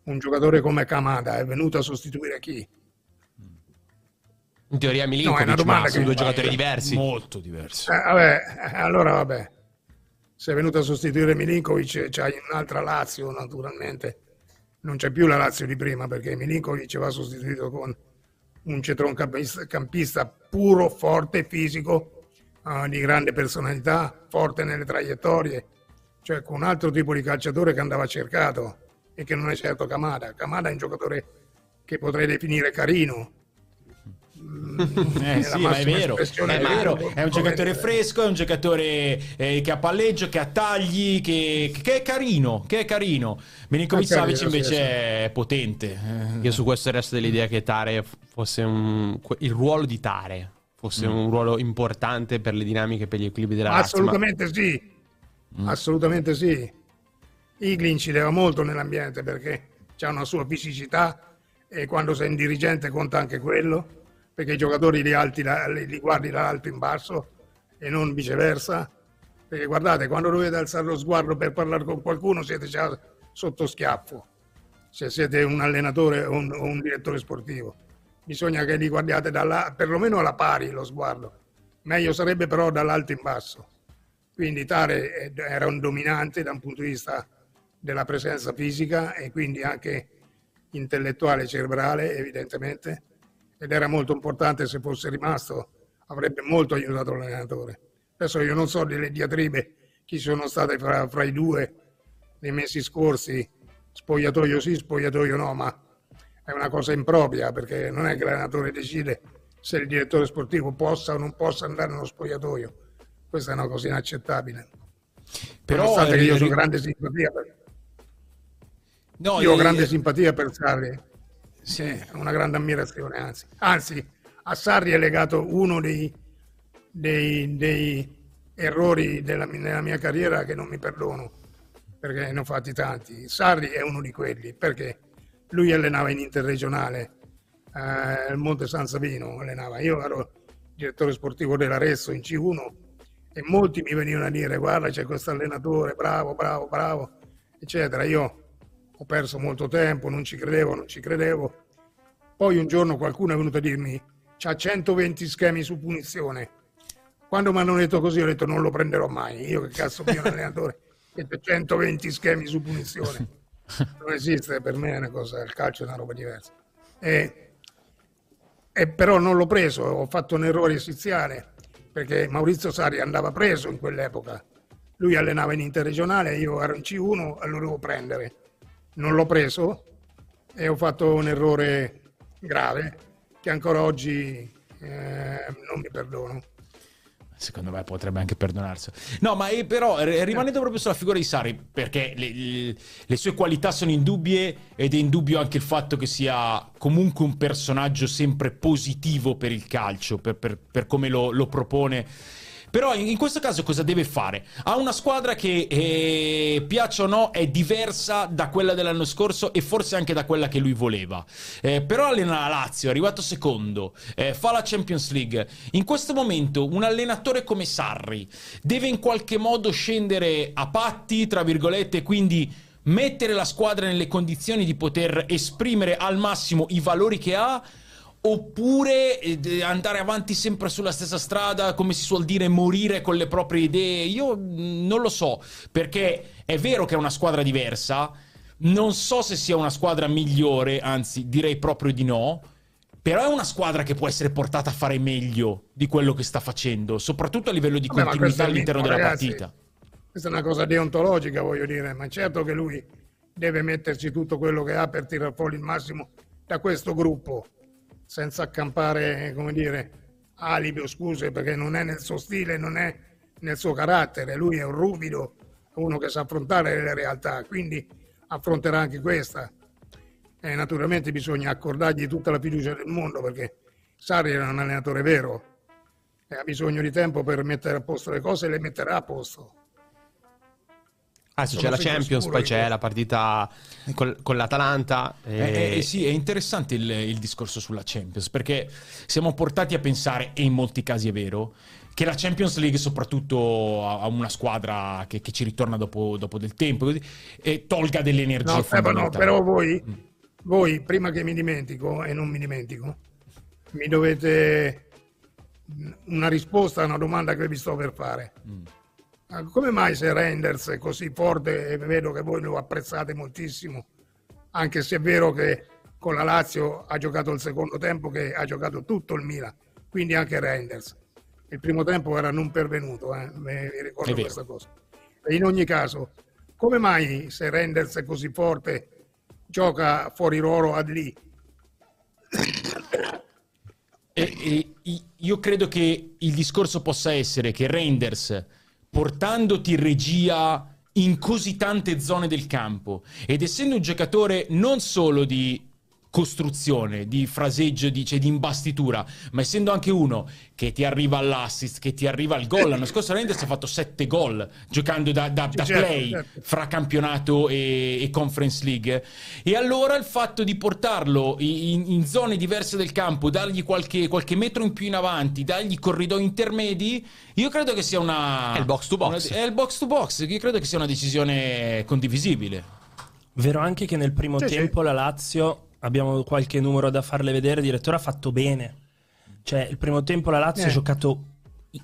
un giocatore come Kamada è venuto a sostituire chi? in teoria No, è Milinkovic, una domanda ma sono due giocatori diversi. Molto diverso. Eh, vabbè, eh, allora vabbè. Se è venuto a sostituire Milinkovic, c'hai un'altra Lazio, naturalmente. Non c'è più la Lazio di prima perché Milinkovic va sostituito con un centrocampista campista puro, forte, fisico, eh, di grande personalità, forte nelle traiettorie, cioè con un altro tipo di calciatore che andava cercato e che non è certo Kamada. Kamada è un giocatore che potrei definire carino. Eh sì, ma è vero, è ma- vero, è un giocatore fresco, è un giocatore eh, che ha palleggio, che ha tagli, che, che è carino, che è carino. Milinkovic Savic invece sì. è potente. eh. Io su questo resto dell'idea che Tare fosse un, il ruolo di Tare fosse Mm. un ruolo importante per le dinamiche, per gli equilibri della Lazio. ma- Assolutamente sì, Mm. assolutamente sì. Iglin ci leva molto nell'ambiente perché ha una sua fisicità e quando sei un dirigente conta anche quello, perché i giocatori li, alti, li guardi dall'alto in basso e non viceversa. Perché guardate, quando dovete alzare lo sguardo per parlare con qualcuno siete già sotto schiaffo, se siete un allenatore o un, o un direttore sportivo. bisogna che li guardiate dalla, perlomeno alla pari lo sguardo. Meglio sarebbe però dall'alto in basso. Quindi Tare era un dominante da un punto di vista della presenza fisica e quindi anche intellettuale, cerebrale, evidentemente, ed era molto importante se fosse rimasto, avrebbe molto aiutato l'allenatore. Adesso io non so delle diatribe chi sono state fra, fra i due nei mesi scorsi, spogliatoio sì, spogliatoio no, ma è una cosa impropria perché non è che l'allenatore decide se il direttore sportivo possa o non possa andare nello spogliatoio. Questa è una cosa inaccettabile. Però Nonostante che io ho grande simpatia per... No, io ho grande simpatia per Sarri. Sì, una grande ammirazione, anzi. Anzi, a Sarri è legato uno dei, dei, dei errori della, nella mia carriera che non mi perdono, perché ne ho fatti tanti. Sarri è uno di quelli, perché lui allenava in interregionale, eh, il Monte San Sabino allenava. Io ero direttore sportivo dell'Aresso in C1 e molti mi venivano a dire guarda c'è questo allenatore, bravo, bravo, bravo, eccetera. Io ho perso molto tempo, non ci credevo, non ci credevo. Poi un giorno qualcuno è venuto a dirmi c'ha 120 schemi su punizione. Quando mi hanno detto così ho detto non lo prenderò mai. Io che cazzo mio allenatore, 120 schemi su punizione non esiste per me è una cosa, il calcio è una roba diversa. E, e però non l'ho preso, ho fatto un errore esiziale perché Maurizio Sari andava preso in quell'epoca. Lui allenava in interregionale, io ero in C1 e lo dovevo prendere. Non l'ho preso e ho fatto un errore grave che ancora oggi eh, non mi perdono. Secondo me potrebbe anche perdonarsi. No, ma eh, però rimanendo proprio sulla figura di Sari, perché le, le, le, sue qualità sono indubbie ed è indubbio anche il fatto che sia comunque un personaggio sempre positivo per il calcio, per, per, per come lo, lo propone però in, questo caso cosa deve fare? Ha una squadra che, eh, piaccia o no, è diversa da quella dell'anno scorso e forse anche da quella che lui voleva. Eh, però allena la Lazio, è arrivato secondo, eh, fa la Champions League. In questo momento un allenatore come Sarri deve in qualche modo scendere a patti, tra virgolette, quindi mettere la squadra nelle condizioni di poter esprimere al massimo i valori che ha oppure eh, andare avanti sempre sulla stessa strada, come si suol dire, morire con le proprie idee. Io mm, non lo so, perché è vero che è una squadra diversa, non so se sia una squadra migliore, anzi direi proprio di no. Però è una squadra che può essere portata a fare meglio di quello che sta facendo, soprattutto a livello di Vabbè, continuità all'interno della ragazzi, partita. Questa è una cosa deontologica, voglio dire, ma certo che lui deve metterci tutto quello che ha per tirare fuori il massimo da questo gruppo senza accampare, come dire, alibi o scuse, perché non è nel suo stile, non è nel suo carattere. Lui è un ruvido, uno che sa affrontare le realtà, quindi affronterà anche questa. E naturalmente bisogna accordargli tutta la fiducia del mondo, perché Sarri è un allenatore vero e ha bisogno di tempo per mettere a posto le cose e le metterà a posto. Ah sì, c'è la Champions, poi c'è la partita col, con l'Atalanta. E... Eh, eh, sì, è interessante il, il, discorso sulla Champions, perché siamo portati a pensare, e in molti casi è vero, che la Champions League soprattutto a una squadra che, che ci ritorna dopo, dopo, del tempo e tolga delle energie no, fondamentali. No, però voi, mm. voi, prima che mi dimentico, e non mi dimentico, mi dovete una risposta a una domanda che vi sto per fare. Mm come mai se Renders è così forte e vedo che voi lo apprezzate moltissimo, anche se è vero che con la Lazio ha giocato il secondo tempo che ha giocato tutto il Milan, quindi anche Renders. Il primo tempo era non pervenuto, eh? mi ricordo questa cosa. E in ogni caso, come mai se Renders è così forte gioca fuori ruolo ad lì? E, e, io credo che il discorso possa essere che Renders portandoti regia in così tante zone del campo. Ed essendo un giocatore non solo di costruzione, di fraseggio, di, cioè, di imbastitura, ma essendo anche uno che ti arriva all'assist, che ti arriva al gol. L'anno scorso Renders ha fatto 7 gol giocando da, da, da certo, play certo. fra campionato e, e, Conference League. E allora il fatto di portarlo in, in zone diverse del campo, dargli qualche, qualche, metro in più in avanti, dargli corridoi intermedi, io credo che sia una... È il box to box. Una, è il box to box, io credo che sia una decisione condivisibile. Vero anche che nel primo sì, tempo sì. la Lazio abbiamo qualche numero da farle vedere, il direttore ha fatto bene. Cioè, il primo tempo la Lazio Eh. ha giocato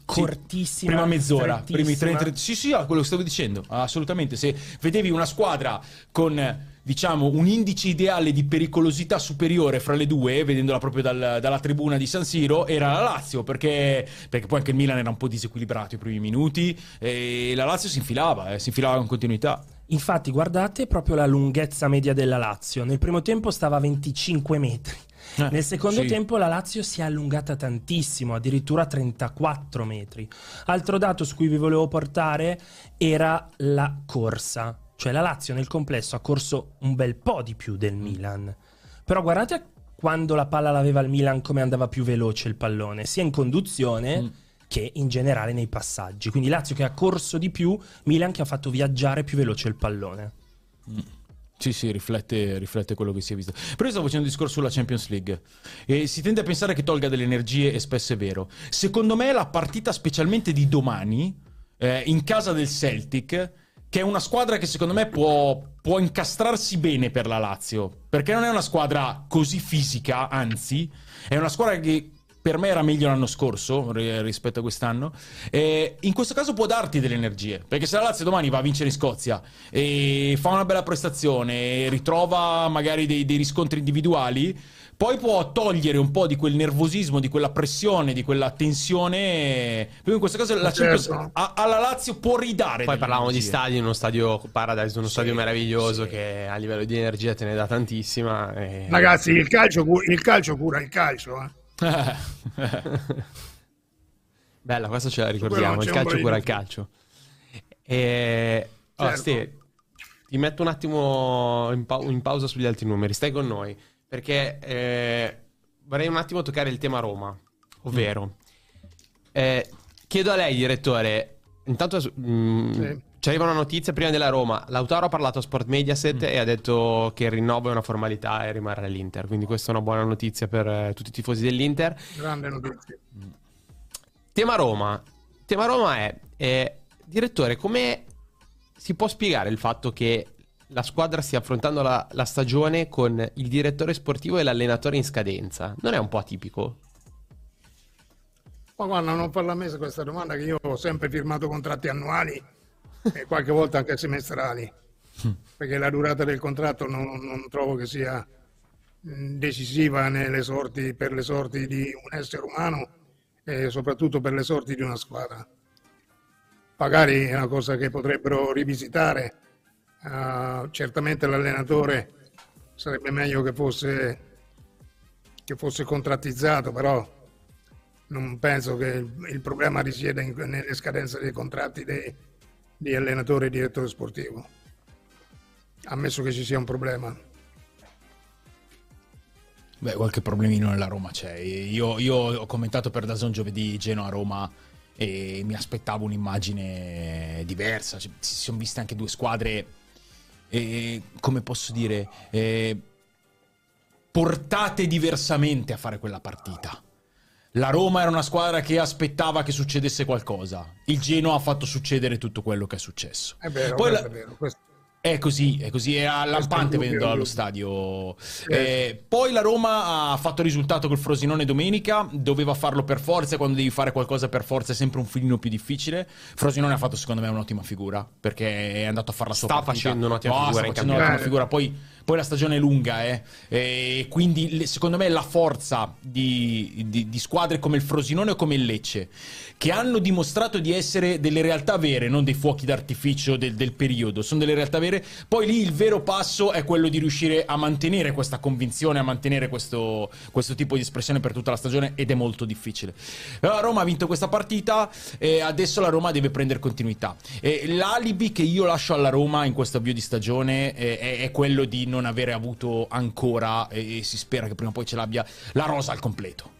cortissima. Prima mezz'ora, primi strettissima. 30, Sì, sì, ah, quello che stavo dicendo. Assolutamente. Se vedevi una squadra con diciamo un indice ideale di pericolosità superiore fra le due, vedendola proprio dal- dalla tribuna di San Siro, era la Lazio, perché, perché poi anche il Milan era un po' disequilibrato i primi minuti e la Lazio si infilava, eh, si infilava con continuità. Infatti, guardate proprio la lunghezza media della Lazio. Nel primo tempo stava a 25 metri. Eh, Nel secondo sì. tempo la Lazio si è allungata tantissimo, addirittura 34 metri. Altro dato su cui vi volevo portare era la corsa. Cioè la Lazio nel complesso ha corso un bel po' di più del Milan. Però guardate quando la palla l'aveva il Milan come andava più veloce il pallone, sia in conduzione Mm. Che in generale nei passaggi. Quindi Lazio che ha corso di più, Milan che ha fatto viaggiare più veloce il pallone. Sì, sì, riflette, riflette quello che si è visto. Però io stavo facendo un discorso sulla Champions League e si tende a pensare che tolga delle energie e spesso è vero. Secondo me la partita specialmente di domani, eh, in casa del Celtic, che è una squadra che secondo me può, può incastrarsi bene per la Lazio, perché non è una squadra così fisica, anzi, è una squadra che per me era meglio l'anno scorso ri- rispetto a quest'anno. E in questo caso può darti delle energie. Perché se la Lazio domani va a vincere in Scozia e fa una bella prestazione e ritrova magari dei, dei riscontri individuali. Poi può togliere un po' di quel nervosismo, di quella pressione, di quella tensione. Però in questo caso la Champions Certo. a- alla Lazio può ridare. Poi parlavamo di energie. stadi, uno stadio Paradise, uno Sì, stadio meraviglioso sì. che a livello di energia te ne dà tantissima. e- Ragazzi, il calcio, il calcio cura il calcio. eh. Bella, questa ce la ricordiamo. Il calcio cura il calcio. E... oh, Certo. Ste, ti metto un attimo in, pau- in pausa sugli altri numeri. Stai con noi. Perché eh, vorrei un attimo toccare il tema Roma. Ovvero, eh, chiedo a lei, direttore. Intanto mm, Sì. Ci arriva una notizia prima della Roma. Lautaro ha parlato a Sport Mediaset e ha detto che il rinnovo è una formalità e rimarrà all'Inter. Quindi questa è una buona notizia per eh, tutti i tifosi dell'Inter. Grande notizia. Tema Roma. Tema Roma è, eh, direttore, come si può spiegare il fatto che la squadra stia affrontando la, la stagione con il direttore sportivo e l'allenatore in scadenza? Non è un po' atipico? Ma guarda, non farla a me questa domanda che io ho sempre firmato contratti annuali e qualche volta anche semestrali, perché la durata del contratto non, non trovo che sia decisiva sorti, per le sorti di un essere umano e soprattutto per le sorti di una squadra. Magari è una cosa che potrebbero rivisitare, eh, certamente l'allenatore sarebbe meglio che fosse, che fosse contrattizzato, però non penso che il, il problema risieda in- nelle scadenze dei contratti dei, di allenatore e direttore sportivo. Ammesso che ci sia un problema. Beh, qualche problemino nella Roma c'è. Io, io ho commentato per Dazon giovedì Genoa-Roma e mi aspettavo un'immagine diversa. Si sono viste anche due squadre, eh, come posso dire, eh, portate diversamente a fare quella partita. La Roma era una squadra che aspettava che succedesse qualcosa. Il Genoa ha fatto succedere tutto quello che è successo. È vero, Poi la- è vero. questo- è così, è così, è lampante vedendo allo stadio. Eh, poi la Roma ha fatto risultato col Frosinone domenica, doveva farlo per forza, quando devi fare qualcosa per forza è sempre un filino più difficile. Frosinone ha fatto secondo me un'ottima figura, perché è andato a fare la sua Sta partita. facendo un'ottima No, figura sta facendo un'ottima figura, poi, poi la stagione è lunga, eh. E quindi secondo me la forza di, di- di squadre come il Frosinone o come il Lecce, che hanno dimostrato di essere delle realtà vere, non dei fuochi d'artificio del, del periodo, sono delle realtà vere. Poi lì il vero passo è quello di riuscire a mantenere questa convinzione, a mantenere questo, questo tipo di espressione per tutta la stagione ed è molto difficile. La Roma ha vinto questa partita e adesso la Roma deve prendere continuità. E l'alibi che io lascio alla Roma in questo avvio di stagione eh, è, è quello di non avere avuto ancora, e si spera che prima o poi ce l'abbia, la rosa al completo.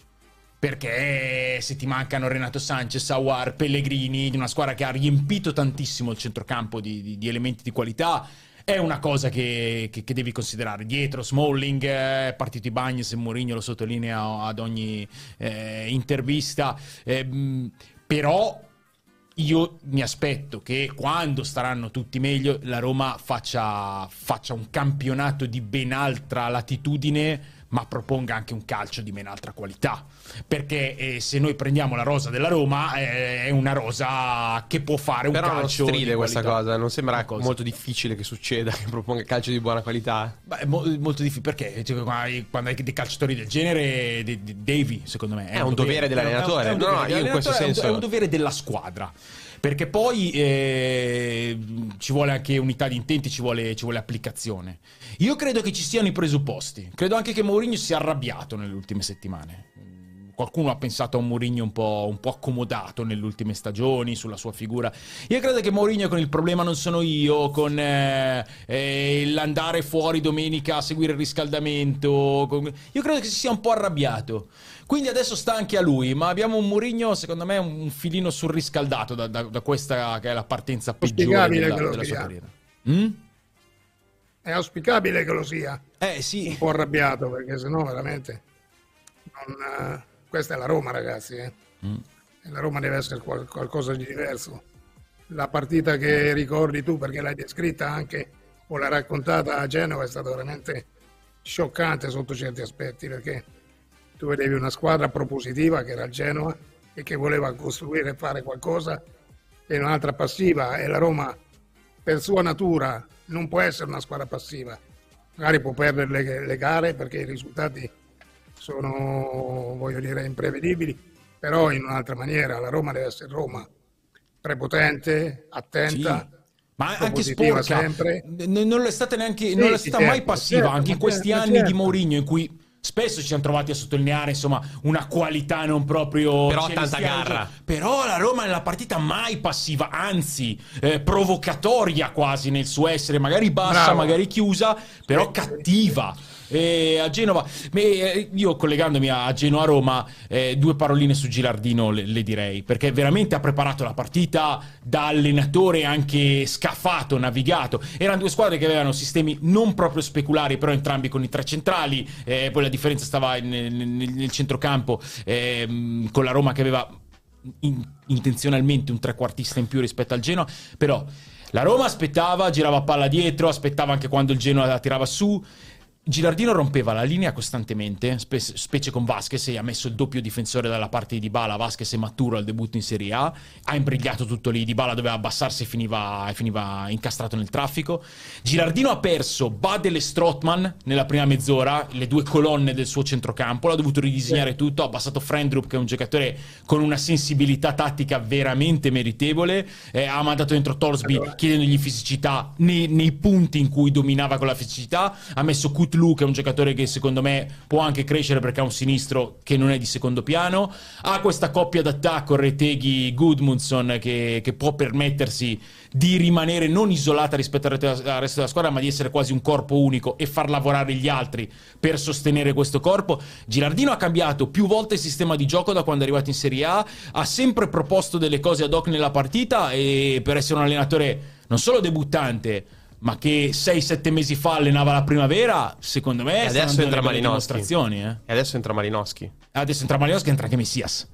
Perché se ti mancano Renato Sanchez, Awar, Pellegrini, di una squadra che ha riempito tantissimo il centrocampo di, di- di elementi di qualità, è una cosa che, che- che devi considerare. Dietro Smalling, eh, partito i Bagnes Mourinho lo sottolinea ad ogni eh, intervista. Ehm, però io mi aspetto che quando staranno tutti meglio la Roma faccia, faccia un campionato di ben altra latitudine ma proponga anche un calcio di ben altra qualità. Perché eh, se noi prendiamo la rosa della Roma, eh, è una rosa che può fare un Però non calcio. stride di questa cosa, non sembra Cosa? molto difficile che succeda che proponga calcio di buona qualità. Beh, è mo- molto difficile perché Cioè, quando hai, dei calciatori del genere de- de- devi, secondo me. È un dovere dell'allenatore. È un, è un No, dovere no, io in questo è un- senso- È un dovere della squadra. Perché poi eh, ci vuole anche unità di intenti, ci vuole, ci vuole applicazione. Io credo che ci siano i presupposti. Credo anche che Mourinho sia arrabbiato nelle ultime settimane. Qualcuno ha pensato a Mourinho un po', un po' accomodato nelle ultime stagioni, sulla sua figura. Io credo che Mourinho con il problema non sono io, con eh, eh, l'andare fuori domenica a seguire il riscaldamento. con- Io credo che si sia un po' arrabbiato. Quindi adesso sta anche a lui, ma abbiamo un Mourinho, secondo me, un filino surriscaldato da, da- da questa che è la partenza peggiore della, che lo della sua sia. carriera. Mm? È auspicabile che lo sia, Eh sì, un po' arrabbiato perché sennò veramente non, eh, questa è la Roma ragazzi eh. Mm. La Roma deve essere qual- qualcosa di diverso la partita che ricordi tu perché l'hai descritta anche o l'hai raccontata a Genova è stata veramente scioccante sotto certi aspetti perché tu vedevi una squadra propositiva che era il Genova e che voleva costruire e fare qualcosa e un'altra passiva e la Roma per sua natura non può essere una squadra passiva magari può perdere le, le gare perché i risultati sono voglio dire imprevedibili però in un'altra maniera la Roma deve essere Roma prepotente attenta Sì. Ma anche sporca, sempre. Non è stata neanche Sì, non è stata mai certo, passiva, certo, anche in ma questi certo, anni di certo. Mourinho in cui spesso ci siamo trovati a sottolineare insomma una qualità non proprio Però tanta garra. cioè, però la Roma nella partita mai passiva, anzi eh, provocatoria quasi nel suo essere, magari bassa, Bravo. magari chiusa, però Sì, cattiva. E a Genova, eh, io collegandomi a a Genoa-Roma, eh, due paroline su Gilardino le, le direi, perché veramente ha preparato la partita da allenatore anche scafato, navigato. Erano due squadre che avevano sistemi non proprio speculari, però entrambi con i tre centrali, eh, poi la differenza stava nel, nel- nel centrocampo ehm, con la Roma che aveva in- intenzionalmente un trequartista in più rispetto al Genoa, però la Roma aspettava, girava palla dietro, aspettava anche quando il Genoa la tirava su. Gilardino rompeva la linea costantemente, spe- specie con Vasquez, e ha messo il doppio difensore dalla parte di Dybala, Vasquez è maturo al debutto in Serie A, ha imbrigliato tutto lì, Dybala doveva abbassarsi e finiva, e finiva incastrato nel traffico. Gilardino ha perso Badel e Strottman nella prima mezz'ora, le due colonne del suo centrocampo, l'ha dovuto ridisegnare tutto, ha abbassato Frendrup che è un giocatore con una sensibilità tattica veramente meritevole, eh, ha mandato dentro Torsby Allora. chiedendogli fisicità nei, nei punti in cui dominava con la fisicità. Ha messo Kutlu, che è un giocatore che secondo me può anche crescere perché ha un sinistro che non è di secondo piano. Ha questa coppia d'attacco Reteghi Gudmundsson che, che può permettersi di rimanere non isolata rispetto al resto della squadra, ma di essere quasi un corpo unico e far lavorare gli altri per sostenere questo corpo. Gilardino ha cambiato più volte il sistema di gioco da quando è arrivato in Serie A, ha sempre proposto delle cose ad hoc nella partita e per essere un allenatore non solo debuttante, ma che 6-7 mesi fa allenava la primavera, secondo me E adesso entra Malinowski. dimostrazioni, eh. E adesso entra Malinowski. Adesso entra Malinowski, entra anche Messias.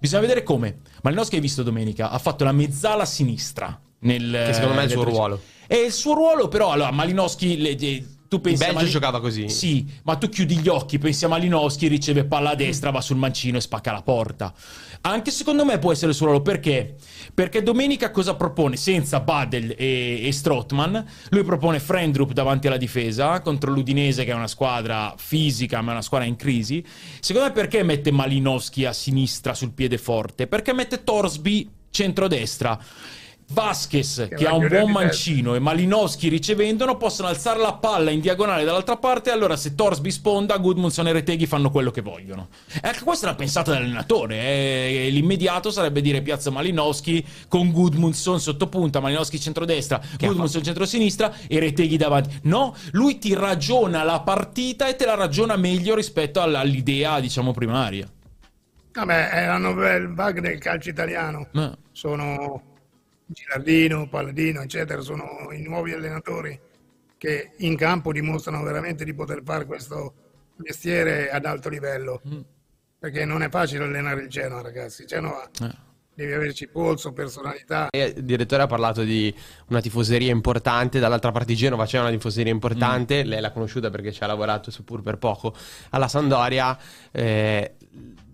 Bisogna vedere come. Malinowski hai visto domenica, ha fatto la mezzala sinistra. Nel, Che secondo me è il nel suo ruolo. È il suo ruolo, però, allora, Malinowski... le- tu pensi a Belgio Mali- giocava così. Sì, ma tu chiudi gli occhi, pensi a Malinowski, riceve palla a destra, va sul mancino e spacca la porta. Anche secondo me può essere il suo ruolo, perché? Perché domenica cosa propone? Senza Badel e, e Strottman, lui propone Frendrup davanti alla difesa contro l'Udinese che è una squadra fisica ma è una squadra in crisi. Secondo me perché mette Malinowski a sinistra sul piede forte? Perché mette Torsby centrodestra. Vasquez, che, va ha un buon mancino, e Malinowski ricevendono possono alzare la palla in diagonale dall'altra parte. Allora, se Torsby sponda, Gudmundsson e Reteghi fanno quello che vogliono. E anche questa è la pensata dell'allenatore. eh. L'immediato sarebbe dire piazza Malinowski con Gudmundsson sotto punta, Malinowski centrodestra, Gudmundsson centrosinistra e Reteghi davanti. No, lui ti ragiona la partita e te la ragiona meglio rispetto all'idea, diciamo, primaria. Vabbè, è la nouvelle vague del calcio italiano. Eh. Sono Gilardino, Palladino, eccetera, sono i nuovi allenatori che in campo dimostrano veramente di poter fare questo mestiere ad alto livello. Mm. Perché non è facile allenare il Genoa, ragazzi. Genoa Eh. devi averci polso, personalità. E il direttore ha parlato di una tifoseria importante, dall'altra parte di Genova c'è una tifoseria importante, lei l'ha conosciuta perché ci ha lavorato seppur per poco alla Sandoria. eh,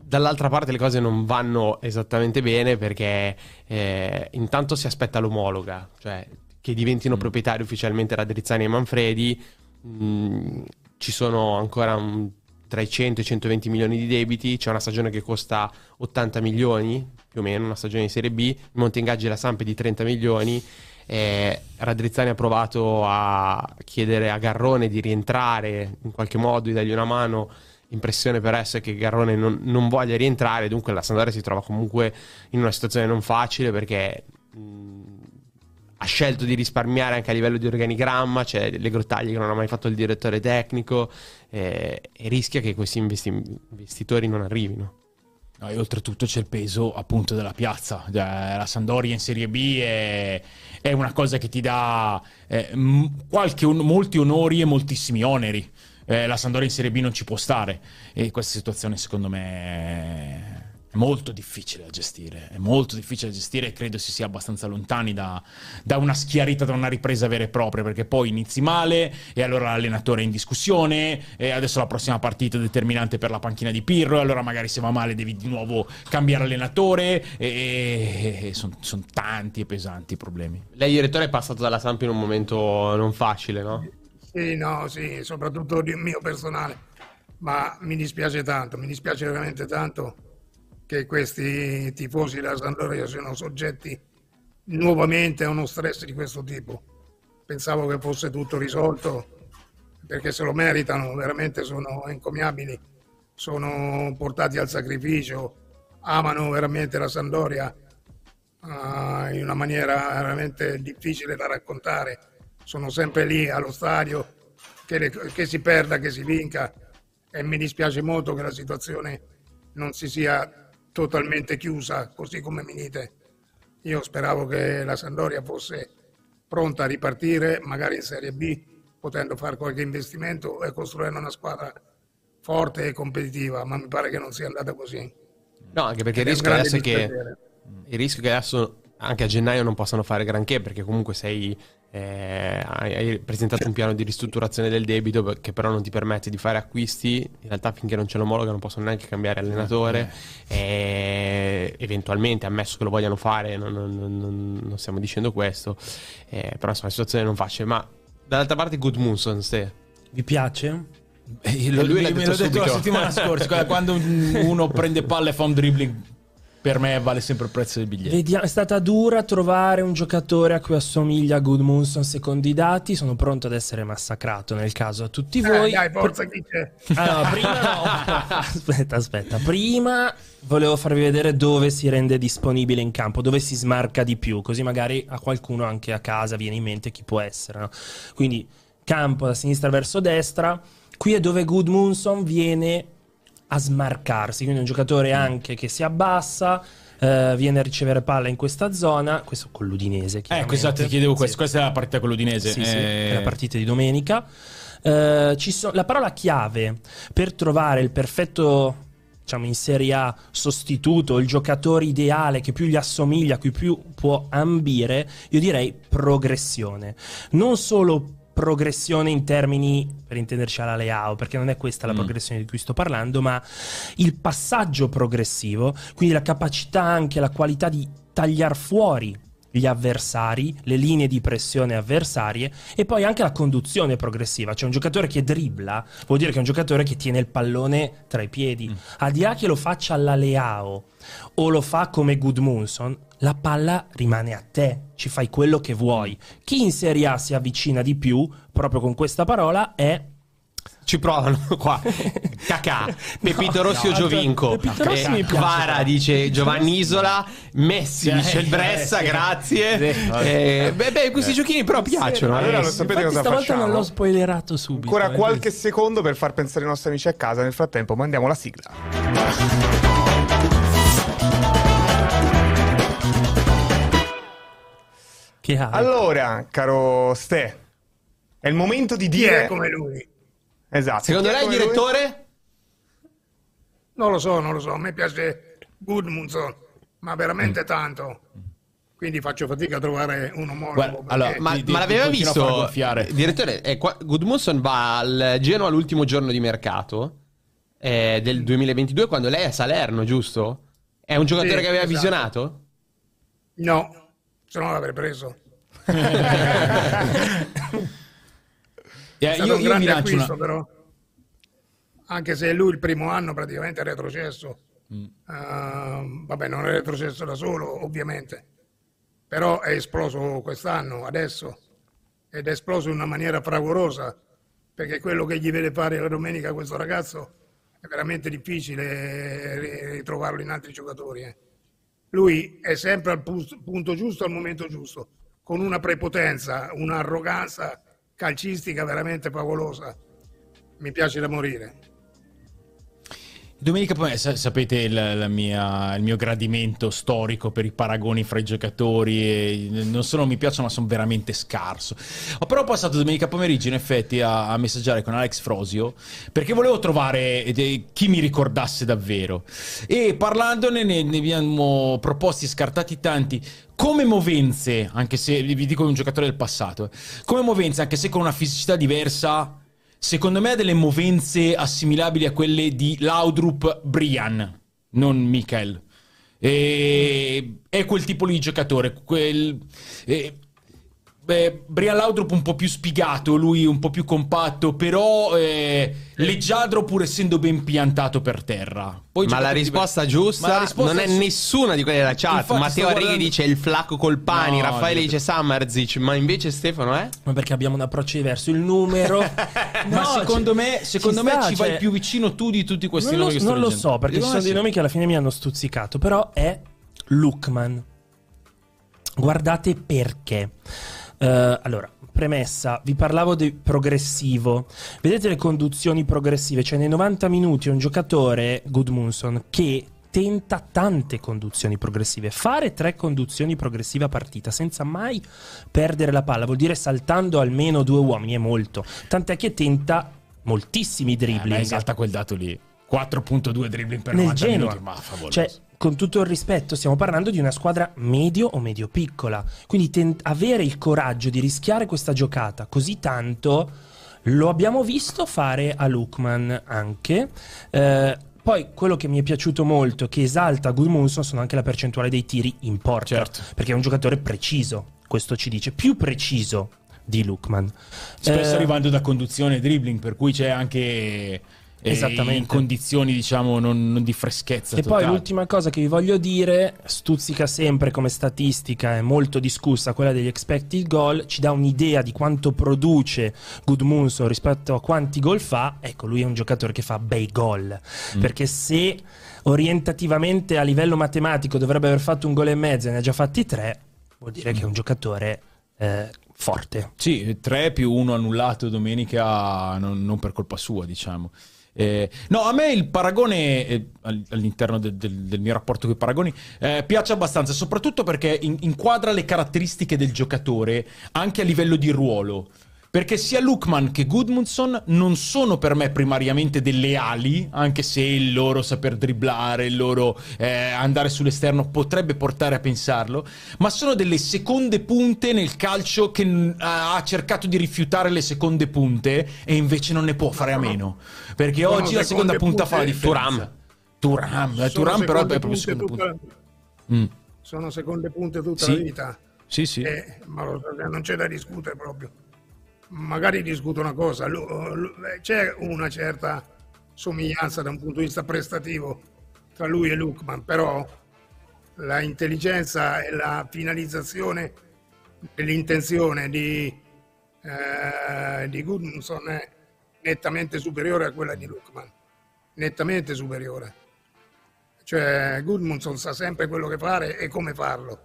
dall'altra parte le cose non vanno esattamente bene perché eh, intanto si aspetta l'omologa, cioè che diventino proprietari ufficialmente Radrizzani e Manfredi. Mm, ci sono ancora un- tra i 100 e i 120 milioni di debiti, c'è una stagione che costa 80 milioni, più o meno, una stagione di Serie B, il monte ingaggi la Samp è di 30 milioni, eh, Radrizzani ha provato a chiedere a Garrone di rientrare in qualche modo, di dargli una mano, impressione per essere che Garrone non, non voglia rientrare, dunque la Sampdoria si trova comunque in una situazione non facile perché... mh, ha scelto di risparmiare anche a livello di organigramma, c'è le grottaglie che non ha mai fatto il direttore tecnico eh, e rischia che questi investi- investitori non arrivino. No, e oltretutto c'è il peso appunto della piazza. Cioè, La Sandoria in Serie B è, è una cosa che ti dà eh, qualche molti onori e moltissimi oneri. Eh, la Sandoria in Serie B non ci può stare e questa situazione secondo me è molto difficile da gestire. È molto difficile da gestire e credo si sia abbastanza lontani da, da una schiarita, da una ripresa vera e propria perché poi inizi male e allora l'allenatore è in discussione e adesso la prossima partita è determinante per la panchina di Pirro e allora magari se va male devi di nuovo cambiare allenatore e, sono tanti e pesanti i problemi. Lei, direttore, è passato dalla Samp in un momento non facile, no? Sì, no, sì, soprattutto di mio personale, ma mi dispiace tanto, mi dispiace veramente tanto che questi tifosi della Sampdoria siano soggetti nuovamente a uno stress di questo tipo. Pensavo che fosse tutto risolto perché se lo meritano, veramente sono encomiabili, sono portati al sacrificio, amano veramente la Sampdoria ah, in una maniera veramente difficile da raccontare. Sono sempre lì allo stadio, che, le- che si perda, che si vinca e mi dispiace molto che la situazione non si sia totalmente chiusa così come mi dite. Io speravo che la Sampdoria fosse pronta a ripartire, magari in Serie B, potendo fare qualche investimento e costruire una squadra forte e competitiva, ma mi pare che non sia andata così. No, anche perché il rischio adesso è che il rischio che adesso anche a gennaio non possano fare granché perché comunque sei eh, hai, presentato un piano di ristrutturazione del debito che però non ti permette di fare acquisti. In realtà finché non ce l'omologa non possono neanche cambiare allenatore. E eventualmente ammesso che lo vogliano fare non, non- non- non stiamo dicendo questo. Eh, però insomma la situazione non facile. Ma dall'altra parte Good Munson ste Vi piace? E lo- lui l'ha me detto l'ho detto la settimana scorsa, quando- quando un- uno prende palle e fa un dribbling, per me vale sempre il prezzo del biglietto. Vediamo, è stata dura trovare un giocatore a cui assomiglia a Goodmunson secondo i dati. Sono pronto ad essere massacrato nel caso a tutti voi. Eh, dai, forza chi c'è. Allora, prima no. Aspetta, aspetta. Prima volevo farvi vedere dove si rende disponibile in campo, dove si smarca di più, così magari a qualcuno anche a casa viene in mente chi può essere. no? Quindi campo da sinistra verso destra. Qui è dove Goodmunson viene a smarcarsi, quindi un giocatore anche che si abbassa, eh, viene a ricevere palla in questa zona, questo con l'Udinese. Ecco, chiaramente. esatto, ti chiedevo Sì. questo. Questa è la partita con l'Udinese. Sì, sì, Eh, è la partita di domenica. Eh, ci so- la parola chiave per trovare il perfetto, diciamo in Serie A, sostituto, il giocatore ideale che più gli assomiglia, a cui più può ambire, io direi progressione. Non solo progressione in termini, per intenderci alla Leao, perché non è questa la Mm. progressione di cui sto parlando, ma il passaggio progressivo, quindi la capacità anche, la qualità di tagliare fuori gli avversari, le linee di pressione avversarie e poi anche la conduzione progressiva. C'è un giocatore che dribbla, vuol dire che è un giocatore che tiene il pallone tra i piedi. Al di là che lo faccia alla Leao o lo fa come Goodmunson, la palla rimane a te, ci fai quello che vuoi. Chi in Serie A si avvicina di più, proprio con questa parola, è Ci provano qua. Cacà, Pepito Rossi o no, Giovinco. Pepito Rossi mi piace Kvara tanto. dice Giovanni Isola. Messi Sì, dice il eh, Bressa, sì. grazie. Sì. Eh, beh, beh, questi giochini però piacciono. Allora eh. lo sapete Infatti cosa stavolta facciamo? non l'ho spoilerato subito. Ancora eh. qualche secondo per far pensare i nostri amici a casa. Nel frattempo mandiamo la sigla. Allora, caro Ste, è il momento di Chi dire... è come lui? Esatto. Secondo lei, lui? direttore? Non lo so, non lo so. A me piace Goodmunson, ma veramente Mm. tanto. Quindi faccio fatica a trovare un omologo. Guarda, allora, Ma, Di- ma l'aveva visto? gonfiare. Direttore, eh, qua- Gudmundsson va al Genoa l'ultimo giorno di mercato eh, del 2022 quando lei è a Salerno, giusto? È un giocatore Sì, che aveva esatto. visionato? No, se no l'avrei preso. È stato io, un io mi grande lancio acquisto, una... però. Anche se lui il primo anno praticamente è retrocesso. Mm. Eh, vabbè, non è retrocesso da solo, ovviamente. Però è esploso quest'anno, adesso. Ed è esploso in una maniera fragorosa. Perché quello che gli vede fare la domenica questo ragazzo è veramente difficile ri- ritrovarlo in altri giocatori. eh. Lui è sempre al punto giusto al momento giusto, con una prepotenza, un'arroganza calcistica veramente favolosa. Mi piace da morire. Domenica sa- sapete il, mia- il mio gradimento storico per i paragoni fra i giocatori non solo mi piacciono ma sono veramente scarso. Ho però passato domenica pomeriggio in effetti a, a messaggiare con Alex Frosio perché volevo trovare eh, chi mi ricordasse davvero. E parlandone ne, ne abbiamo proposti scartati tanti come movenze anche se vi dico un giocatore del passato eh, come movenze anche se con una fisicità diversa Secondo me ha delle movenze assimilabili a quelle di Laudrup Brian, non Michael. E... È quel tipo di giocatore. Quel... e- beh, Brian Laudrup un po' più spigato, lui un po' più compatto, però eh, leggiadro pur essendo ben piantato per terra. Poi Ma la risposta diversi. giusta Ma la risposta non è su- nessuna di quelle della chat. Infatti Matteo Arrighi guardando- dice il flacco col pani, No, Raffaele dice Samarzic, ma invece Stefano è? Ma perché abbiamo un approccio diverso. Il numero. Ma No, secondo ci- me, secondo me sta, ci vai cioè- più vicino tu di tutti questi non lo, nomi che sto non lo leggendo. so, perché ci sono dei nomi che alla fine mi hanno stuzzicato, però è Lookman. Guardate perché. Eh, allora, premessa, vi parlavo di progressivo. Vedete le conduzioni progressive? Cioè, nei 90 minuti un giocatore, Gudmundsson, che tenta tante conduzioni progressive. Fare tre conduzioni progressive a partita senza mai perdere la palla vuol dire saltando almeno due uomini, è molto. Tant'è che tenta moltissimi Eh, dribbling. beh, esalta quel dato lì. 4.2 dribbling per nel 90 Genoa. minuti, ma favoloso. Cioè, con tutto il rispetto, stiamo parlando di una squadra medio o medio piccola. Quindi ten- avere il coraggio di rischiare questa giocata così tanto lo abbiamo visto fare a Lukman anche. Eh, poi quello che mi è piaciuto molto, che esalta Gudmundsson, sono anche la percentuale dei tiri in porta. Certo. Perché è un giocatore preciso, questo ci dice, più preciso di Lukman. Spesso Eh, arrivando da conduzione e dribbling, per cui c'è anche Esattamente. in condizioni, diciamo, non, non di freschezza E totale. poi l'ultima cosa che vi voglio dire, stuzzica sempre come statistica, è molto discussa, quella degli expected goal, ci dà un'idea di quanto produce Gudmundsson rispetto a quanti gol fa. Ecco, lui è un giocatore che fa bei gol, Mm. perché se orientativamente a livello matematico dovrebbe aver fatto un gol e mezzo e ne ha già fatti tre, vuol dire che è un giocatore eh, forte. Sì, 3 più 1 annullato domenica, non, non per colpa sua, diciamo. Eh, no, a me il paragone eh, all- all'interno del, del- del mio rapporto con i paragoni eh, piace abbastanza, soprattutto perché in- inquadra le caratteristiche del giocatore anche a livello di ruolo. Perché sia Lukman che Gudmundsson non sono per me primariamente delle ali, anche se il loro saper dribblare, il loro eh, andare sull'esterno potrebbe portare a pensarlo, ma sono delle seconde punte nel calcio che mm, ha cercato di rifiutare le seconde punte e invece non ne può fare a meno. Perché Sono oggi la seconda punta fa la differenza. Turam. Eh, Sono Turam però è proprio seconda punta. la- Mm. Sono seconde punte tutta Sì. la vita. Sì, sì. Eh, ma non c'è da discutere proprio. Magari discuto una cosa, c'è una certa somiglianza da un punto di vista prestativo tra lui e Lukman, però la intelligenza e la finalizzazione dell'intenzione di, eh, di Gudmundsson è nettamente superiore a quella di Lukman, nettamente superiore. Cioè Gudmundsson sa sempre quello che fare e come farlo.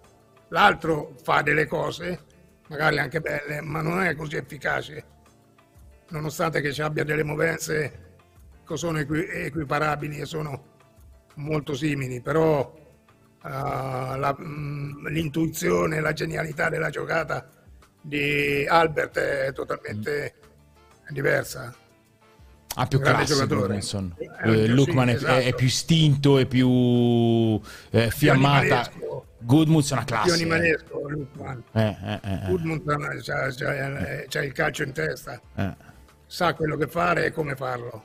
L'altro fa delle cose, magari anche belle, ma non è così efficace, nonostante che ci abbia delle movenze che sono equi- equiparabili e sono molto simili, però eh, la- mm, l'intuizione, la genialità della giocata di Albert è totalmente diversa. Ah, più classico. Goodmanson. Eh, Eh, sì, è- esatto. è, più istinto, è più eh, fiammata. animalesco. Goodmanson è una classe. eh. animalesco Lukman. Eh, eh, eh, eh. Goodman c'ha, c'ha- c'ha il calcio in testa, Eh. sa quello che fare e come farlo.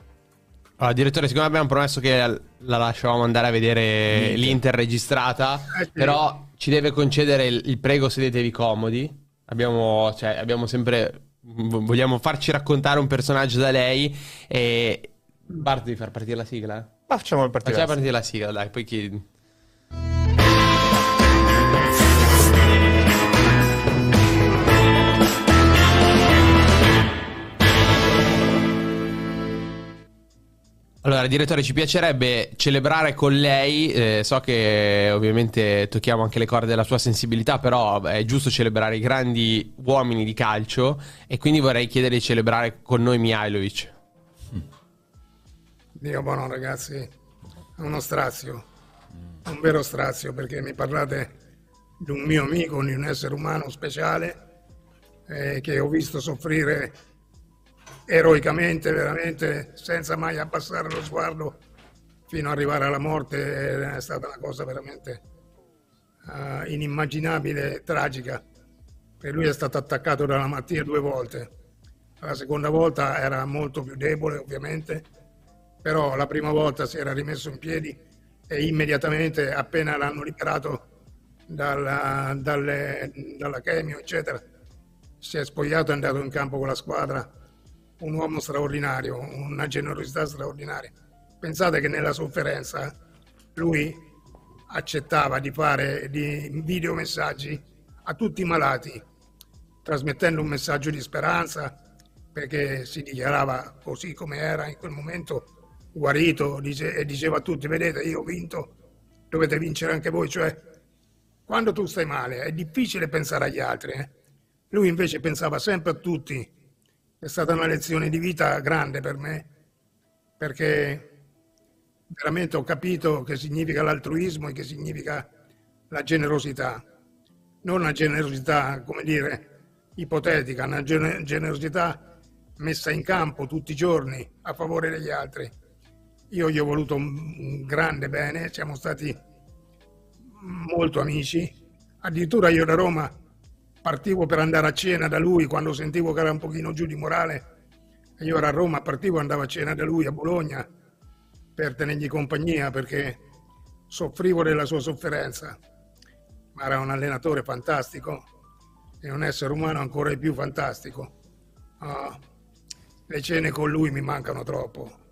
Allora, direttore, siccome abbiamo promesso che la lasciavamo andare a vedere L'Inter. l'Inter registrata, Eh, sì. però ci deve concedere il, il prego sedetevi comodi. Abbiamo, cioè, abbiamo sempre... Vogliamo farci raccontare un personaggio da lei e... Bart, devi far partire la sigla? Ma facciamo il partito. Facciamo partire la sigla, dai, poi chi... Allora, direttore, ci piacerebbe celebrare con lei. eh, so che ovviamente tocchiamo anche le corde della sua sensibilità, però è giusto celebrare i grandi uomini di calcio. E quindi vorrei chiedere di celebrare con noi Mihailovic. Dio buono ragazzi, è uno strazio, un vero strazio perché mi parlate di un mio amico, di un essere umano speciale eh, che ho visto soffrire eroicamente, veramente, senza mai abbassare lo sguardo fino ad arrivare alla morte. È stata una cosa veramente eh, inimmaginabile, tragica. E lui è stato attaccato dalla malattia due volte. La seconda volta era molto più debole, ovviamente, però la prima volta si era rimesso in piedi e immediatamente, appena l'hanno liberato dalla, dalle- dalla chemio, eccetera, si è spogliato e è andato in campo con la squadra. Un uomo straordinario, una generosità straordinaria. Pensate che nella sofferenza lui accettava di fare di videomessaggi a tutti i malati, trasmettendo un messaggio di speranza, perché si dichiarava così come era in quel momento, guarito, dice- e diceva a tutti, vedete, io ho vinto, dovete vincere anche voi, cioè quando tu stai male è difficile pensare agli altri, eh? lui invece pensava sempre a tutti, è stata una lezione di vita grande per me, perché veramente ho capito che significa l'altruismo e che significa la generosità. Non una generosità, come dire, ipotetica, una gene- generosità messa in campo tutti i giorni a favore degli altri. Io gli ho voluto un grande bene, siamo stati molto amici. Addirittura io da Roma partivo per andare a cena da lui quando sentivo che era un pochino giù di morale. Io ero a Roma, partivo e andavo a cena da lui a Bologna per tenergli compagnia perché soffrivo della sua sofferenza. Ma era un allenatore fantastico e un essere umano ancora di più fantastico. Ah, le cene con lui mi mancano troppo.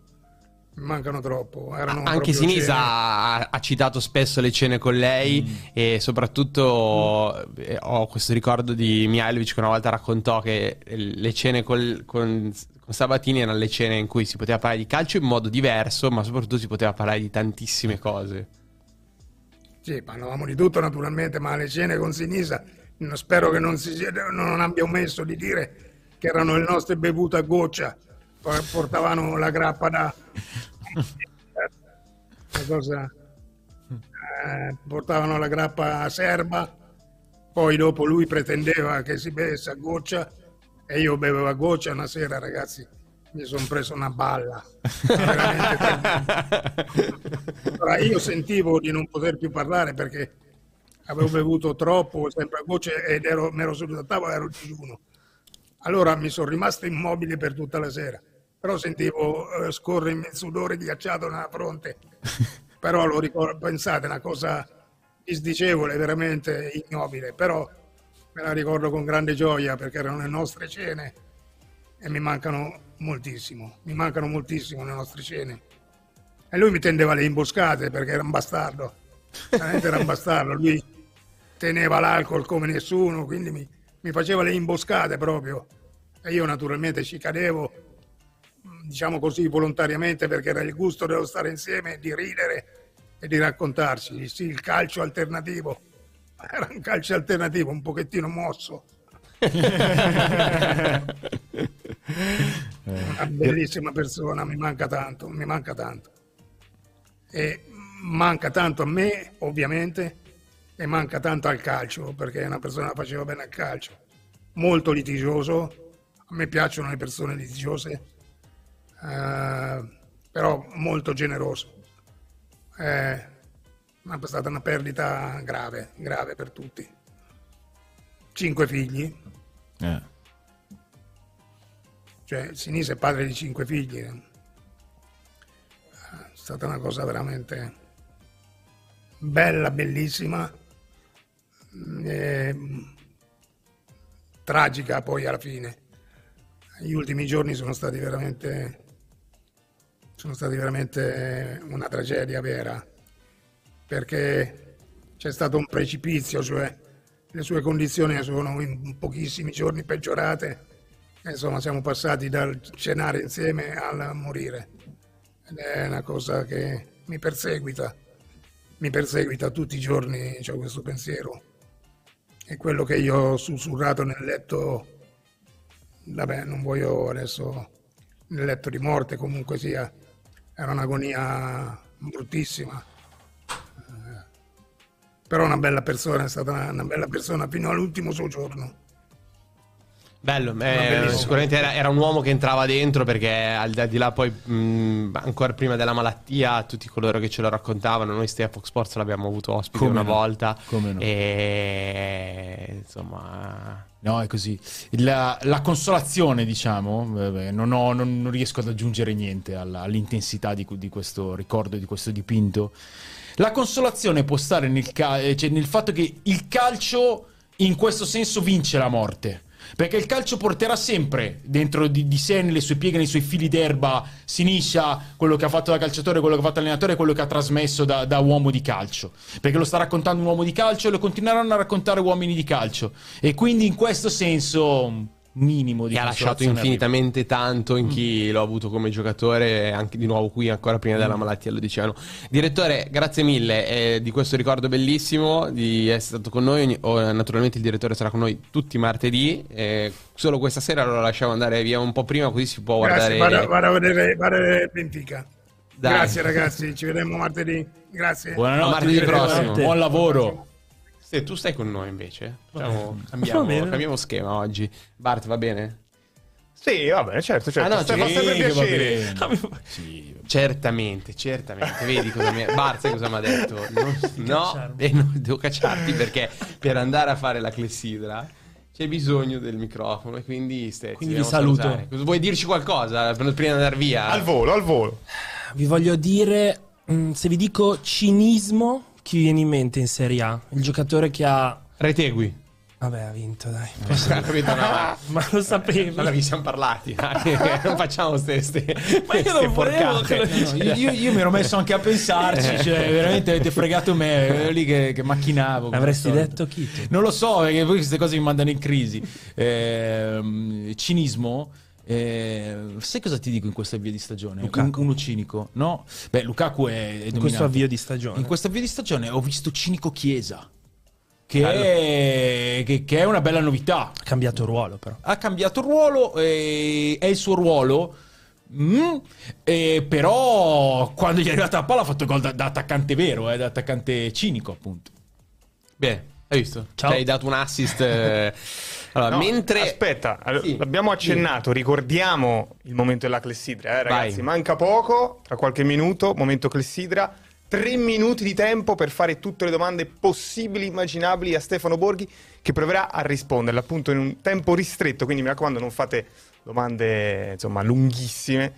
Mancano troppo. Erano Anche Sinisa ha, ha citato spesso le cene con lei e soprattutto eh, ho questo ricordo di Mihailovic che una volta raccontò che le cene col- con, con Sabatini erano le cene in cui si poteva parlare di calcio in modo diverso, ma soprattutto si poteva parlare di tantissime cose. Sì, parlavamo di tutto naturalmente, ma le cene con Sinisa spero che non, si, sia- non abbia omesso di dire che erano le nostre bevute a goccia, portavano la grappa da... Cosa... eh, portavano la grappa serba, poi dopo lui pretendeva che si bevesse a goccia e io bevevo a goccia una sera, ragazzi, mi sono preso una balla. Allora, io sentivo di non poter più parlare perché avevo bevuto troppo, sempre a gocce, ed ero, mi ero seduto a tavola, ero a digiuno. Allora mi sono rimasto immobile per tutta la sera, però sentivo eh, scorrere il sudore ghiacciato nella fronte. Però lo ricordo, pensate, una cosa disdicevole, veramente ignobile, però me la ricordo con grande gioia perché erano le nostre cene e mi mancano moltissimo, mi mancano moltissimo le nostre cene. E lui mi tendeva le imboscate perché era un bastardo, veramente era un bastardo, lui teneva l'alcol come nessuno, quindi mi, mi faceva le imboscate proprio. E io naturalmente ci cadevo, diciamo così, volontariamente perché era il gusto dello stare insieme, di ridere e di raccontarci. Sì, il calcio alternativo. Era un calcio alternativo, un pochettino mosso. Una bellissima persona, mi manca tanto, mi manca tanto. E manca tanto a me, ovviamente, e manca tanto al calcio, perché è una persona che faceva bene al calcio. Molto litigioso, a me piacciono le persone litigiose, eh, però molto generoso. È stata una perdita grave, grave per tutti. Cinque figli, Eh. cioè Sinisa è padre di cinque figli. È stata una cosa veramente bella, bellissima, e tragica poi alla fine. Gli ultimi giorni sono stati veramente sono stati veramente una tragedia vera perché c'è stato un precipizio, cioè le sue condizioni sono in pochissimi giorni peggiorate e insomma siamo passati dal cenare insieme al morire ed è una cosa che mi perseguita, mi perseguita tutti i giorni, ho questo pensiero. È quello che io ho sussurrato nel letto, vabbè non voglio adesso, nel letto di morte comunque sia, era un'agonia bruttissima. Eh, Però una bella persona, è stata una, una bella persona fino all'ultimo suo giorno. Bello, eh, sicuramente era, era un uomo che entrava dentro perché al di- là poi, mh, ancora prima della malattia, tutti coloro che ce lo raccontavano, noi Stay a Fox Sports l'abbiamo avuto ospite Come una no, volta. come no. E insomma... No, è così. La, la consolazione, diciamo, vabbè, non, ho- non- non riesco ad aggiungere niente alla- all'intensità di, di questo ricordo, di questo dipinto. La consolazione può stare nel, eh, cioè nel fatto che il calcio in questo senso vince la morte. Perché il calcio porterà sempre dentro di, di sé, nelle sue pieghe, nei suoi fili d'erba, Siniscia, quello che ha fatto da calciatore, quello che ha fatto allenatore quello che ha trasmesso da, da uomo di calcio. Perché lo sta raccontando un uomo di calcio e lo continueranno a raccontare uomini di calcio. E quindi in questo senso, minimo di Che ha lasciato infinitamente tanto in chi l'ho avuto come giocatore, anche di nuovo qui ancora prima della malattia lo dicevano. Direttore, grazie mille eh, di questo ricordo bellissimo, di essere stato con noi. Ogni- oh, naturalmente il direttore sarà con noi tutti i martedì. eh, solo questa sera lo lasciamo andare via un po' prima, così si può guardare. Grazie, vado, vado a vedere, vado a vedere Benfica. Dai. Grazie ragazzi, ci vedremo martedì. Grazie. Buonanotte, martedì prossimo. Buon lavoro. Se tu stai con noi invece, Facciamo- cambiamo, cambiamo schema oggi. Bart, va bene? Sì, va bene, certo, certo. Ah, no, Fa sì, sempre piacere. bene. Sì, Certamente, certamente. Vedi cosa mi Bart, sai cosa mi ha detto? Non- no, eh, no, devo cacciarti perché per andare a fare la clessidra c'è bisogno del microfono e quindi stai, Quindi vi saluto. salutare. Vuoi dirci qualcosa prima di andare via? Al volo, al volo. Vi voglio dire, mm, se vi dico cinismo, chi vi viene in mente in Serie A? Il giocatore che ha... Retegui. Vabbè, ha vinto, dai. Capito? No, ma- Ma lo sapevi? Allora vi siamo parlati, dai. non facciamo ste, ste, Ma io non volevo che lo No, io, io- mi ero messo anche a pensarci, cioè veramente avete fregato me, ero lì che, che macchinavo. Avresti detto chi? Non lo so, perché poi queste cose mi mandano in crisi. Ehm, cinismo. Eh, sai cosa ti dico in questo avvio di stagione? Lukaku. Un- uno cinico, no? Beh, Lukaku è, è In questo avvio di stagione. In questo avvio di stagione ho visto cinico Chiesa, che è, che- che è una bella novità. Ha cambiato ruolo, però. Ha cambiato ruolo, eh, è il suo ruolo. mm, eh, però quando gli è arrivata la palla ha fatto gol da, da attaccante vero, eh, da attaccante cinico appunto. Bene, hai visto? Ciao. Ci hai dato un assist. eh. Allora, No, mentre... Aspetta, Sì. l'abbiamo accennato, ricordiamo il momento della clessidra, eh, ragazzi. Vai. Manca poco, tra qualche minuto, momento clessidra. Tre minuti di tempo per fare tutte le domande possibili, immaginabili a Stefano Borghi, che proverà a risponderle appunto in un tempo ristretto. Quindi mi raccomando, non fate domande insomma lunghissime,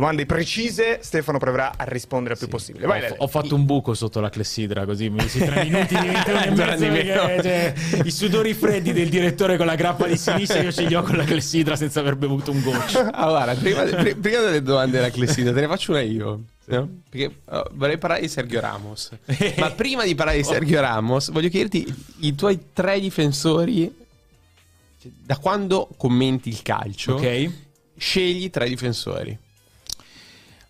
domande precise. Stefano proverà a rispondere il più possibile. Vai, ho, Lele. ho fatto un buco sotto la clessidra, così mi questi tre minuti diventano mezzo. meno. perché, cioè, I sudori freddi del direttore con la grappa di sinistra, io ce li ho con la clessidra senza aver bevuto un goccio. Ah, guarda, prima, pri- prima delle domande della clessidra, te ne faccio una io. no? Perché uh, vorrei parlare di Sergio Ramos. Ma prima di parlare di Sergio Ramos, voglio chiederti i tuoi tre difensori. cioè, Da quando commenti il calcio, Ok? scegli tre difensori.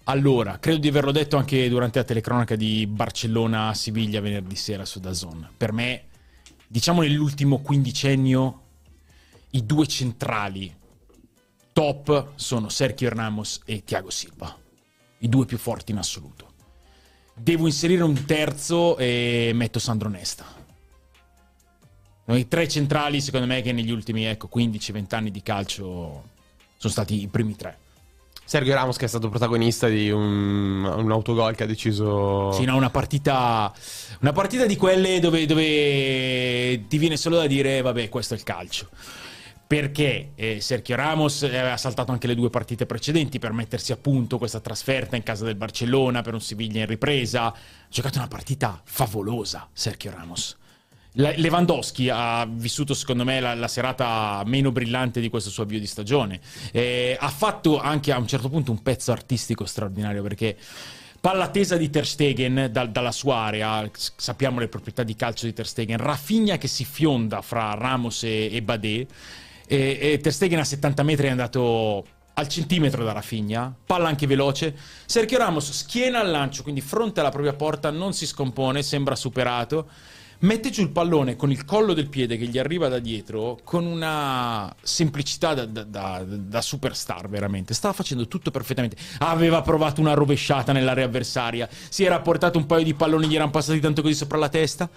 Allora, credo di averlo detto anche durante la telecronaca di Barcellona-Siviglia venerdì sera su Dazon. Per me, diciamo nell'ultimo quindicennio, i due centrali top sono Sergio Ramos e Thiago Silva. I due più forti in assoluto. Devo inserire un terzo e metto Sandro Nesta. I tre centrali, secondo me, che negli ultimi ecco, 15-20 anni di calcio sono stati i primi tre. Sergio Ramos che è stato protagonista di un, un autogol che ha deciso... Sì, no, una partita, una partita di quelle dove, dove ti viene solo da dire, vabbè, questo è il calcio. Perché eh, Sergio Ramos aveva saltato anche le due partite precedenti per mettersi a punto questa trasferta in casa del Barcellona per un Siviglia in ripresa. Ha giocato una partita favolosa, Sergio Ramos. Lewandowski ha vissuto secondo me la, la serata meno brillante di questo suo avvio di stagione. Eh, ha fatto anche a un certo punto un pezzo artistico straordinario perché palla tesa di Ter Stegen dal- dalla sua area, sappiamo le proprietà di calcio di Ter Stegen, Rafinha che si fionda fra Ramos e, e Badé e, e Ter Stegen a 70 metri è andato al centimetro da Rafinha, palla anche veloce. Sergio Ramos schiena al lancio, quindi fronte alla propria porta, non si scompone, sembra superato. Mette giù il pallone con il collo del piede che gli arriva da dietro con una semplicità da, da- da- da superstar, veramente. Stava facendo tutto perfettamente. Aveva provato una rovesciata nell'area avversaria, si era portato un paio di palloni, gli erano passati tanto così sopra la testa.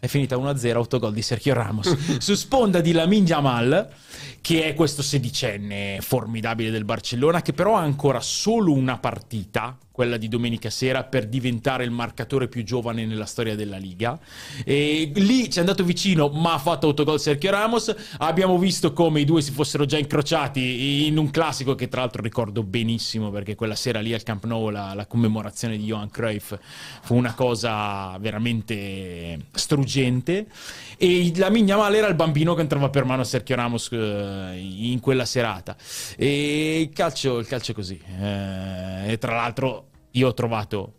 È finita 1-0, autogol di Sergio Ramos. Su sponda di Lamin Jamal, che è questo sedicenne formidabile del Barcellona, che però ha ancora solo una partita, quella di domenica sera, per diventare il marcatore più giovane nella storia della Liga. E lì ci è andato vicino, ma ha fatto autogol Sergio Ramos. Abbiamo visto come i due si fossero già incrociati in un classico che tra l'altro ricordo benissimo, perché quella sera lì al Camp Nou la, la commemorazione di Johan Cruyff fu una cosa veramente struggente. E la Migna Male era il bambino che entrava per mano a Sergio Ramos eh, in quella serata. E il calcio, il calcio è così. Eh, e tra l'altro io ho trovato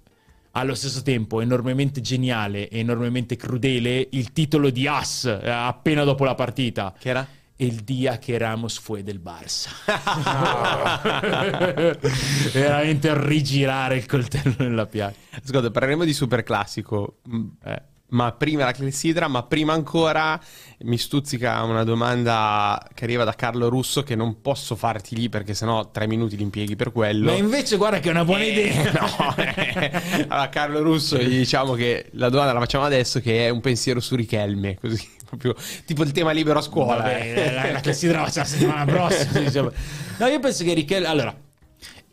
allo stesso tempo enormemente geniale e enormemente crudele il titolo di As eh, appena dopo la partita. Che era? El dia che Ramos fue del Barça. Veramente rigirare il coltello nella piaga. Ascolta, parleremo di super classico. mm, Eh. Ma prima la clessidra, ma prima ancora mi stuzzica una domanda che arriva da Carlo Russo che non posso farti lì perché sennò tre minuti li impieghi per quello. Ma invece guarda che è una buona idea. no, eh. allora Carlo Russo gli diciamo che la domanda la facciamo adesso che è un pensiero su Richelme, così proprio tipo il tema libero a scuola. Vabbè, eh. la, la clessidra la settimana prossima. diciamo. No, io penso che Richelme... Allora,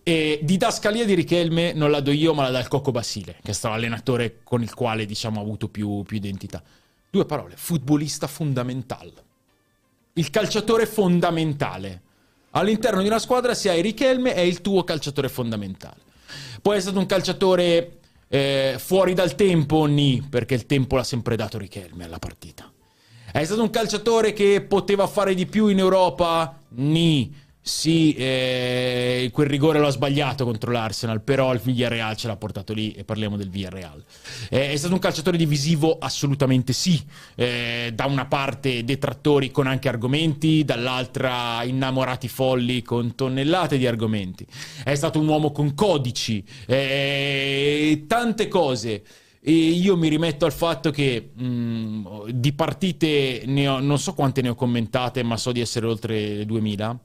eh, didascalia di Richelme non la do io, ma la dà il Cocco Basile, che è stato l'allenatore con il quale, diciamo, ha avuto più, più identità. Due parole, futbolista fondamentale. Il calciatore fondamentale. All'interno di una squadra, se hai Richelme, è il tuo calciatore fondamentale. Poi è stato un calciatore eh, fuori dal tempo, ni, perché il tempo l'ha sempre dato Richelme alla partita. È stato un calciatore che poteva fare di più in Europa? Ni. Sì, eh, quel rigore lo ha sbagliato contro l'Arsenal, però il Villarreal ce l'ha portato lì e parliamo del Villarreal. Eh, è stato un calciatore divisivo? Assolutamente sì. Eh, da una parte detrattori con anche argomenti, dall'altra innamorati folli con tonnellate di argomenti. È stato un uomo con codici, eh, tante cose. E io mi rimetto al fatto che mh, di partite ho- non so quante ne ho commentate, ma so di essere oltre 2000.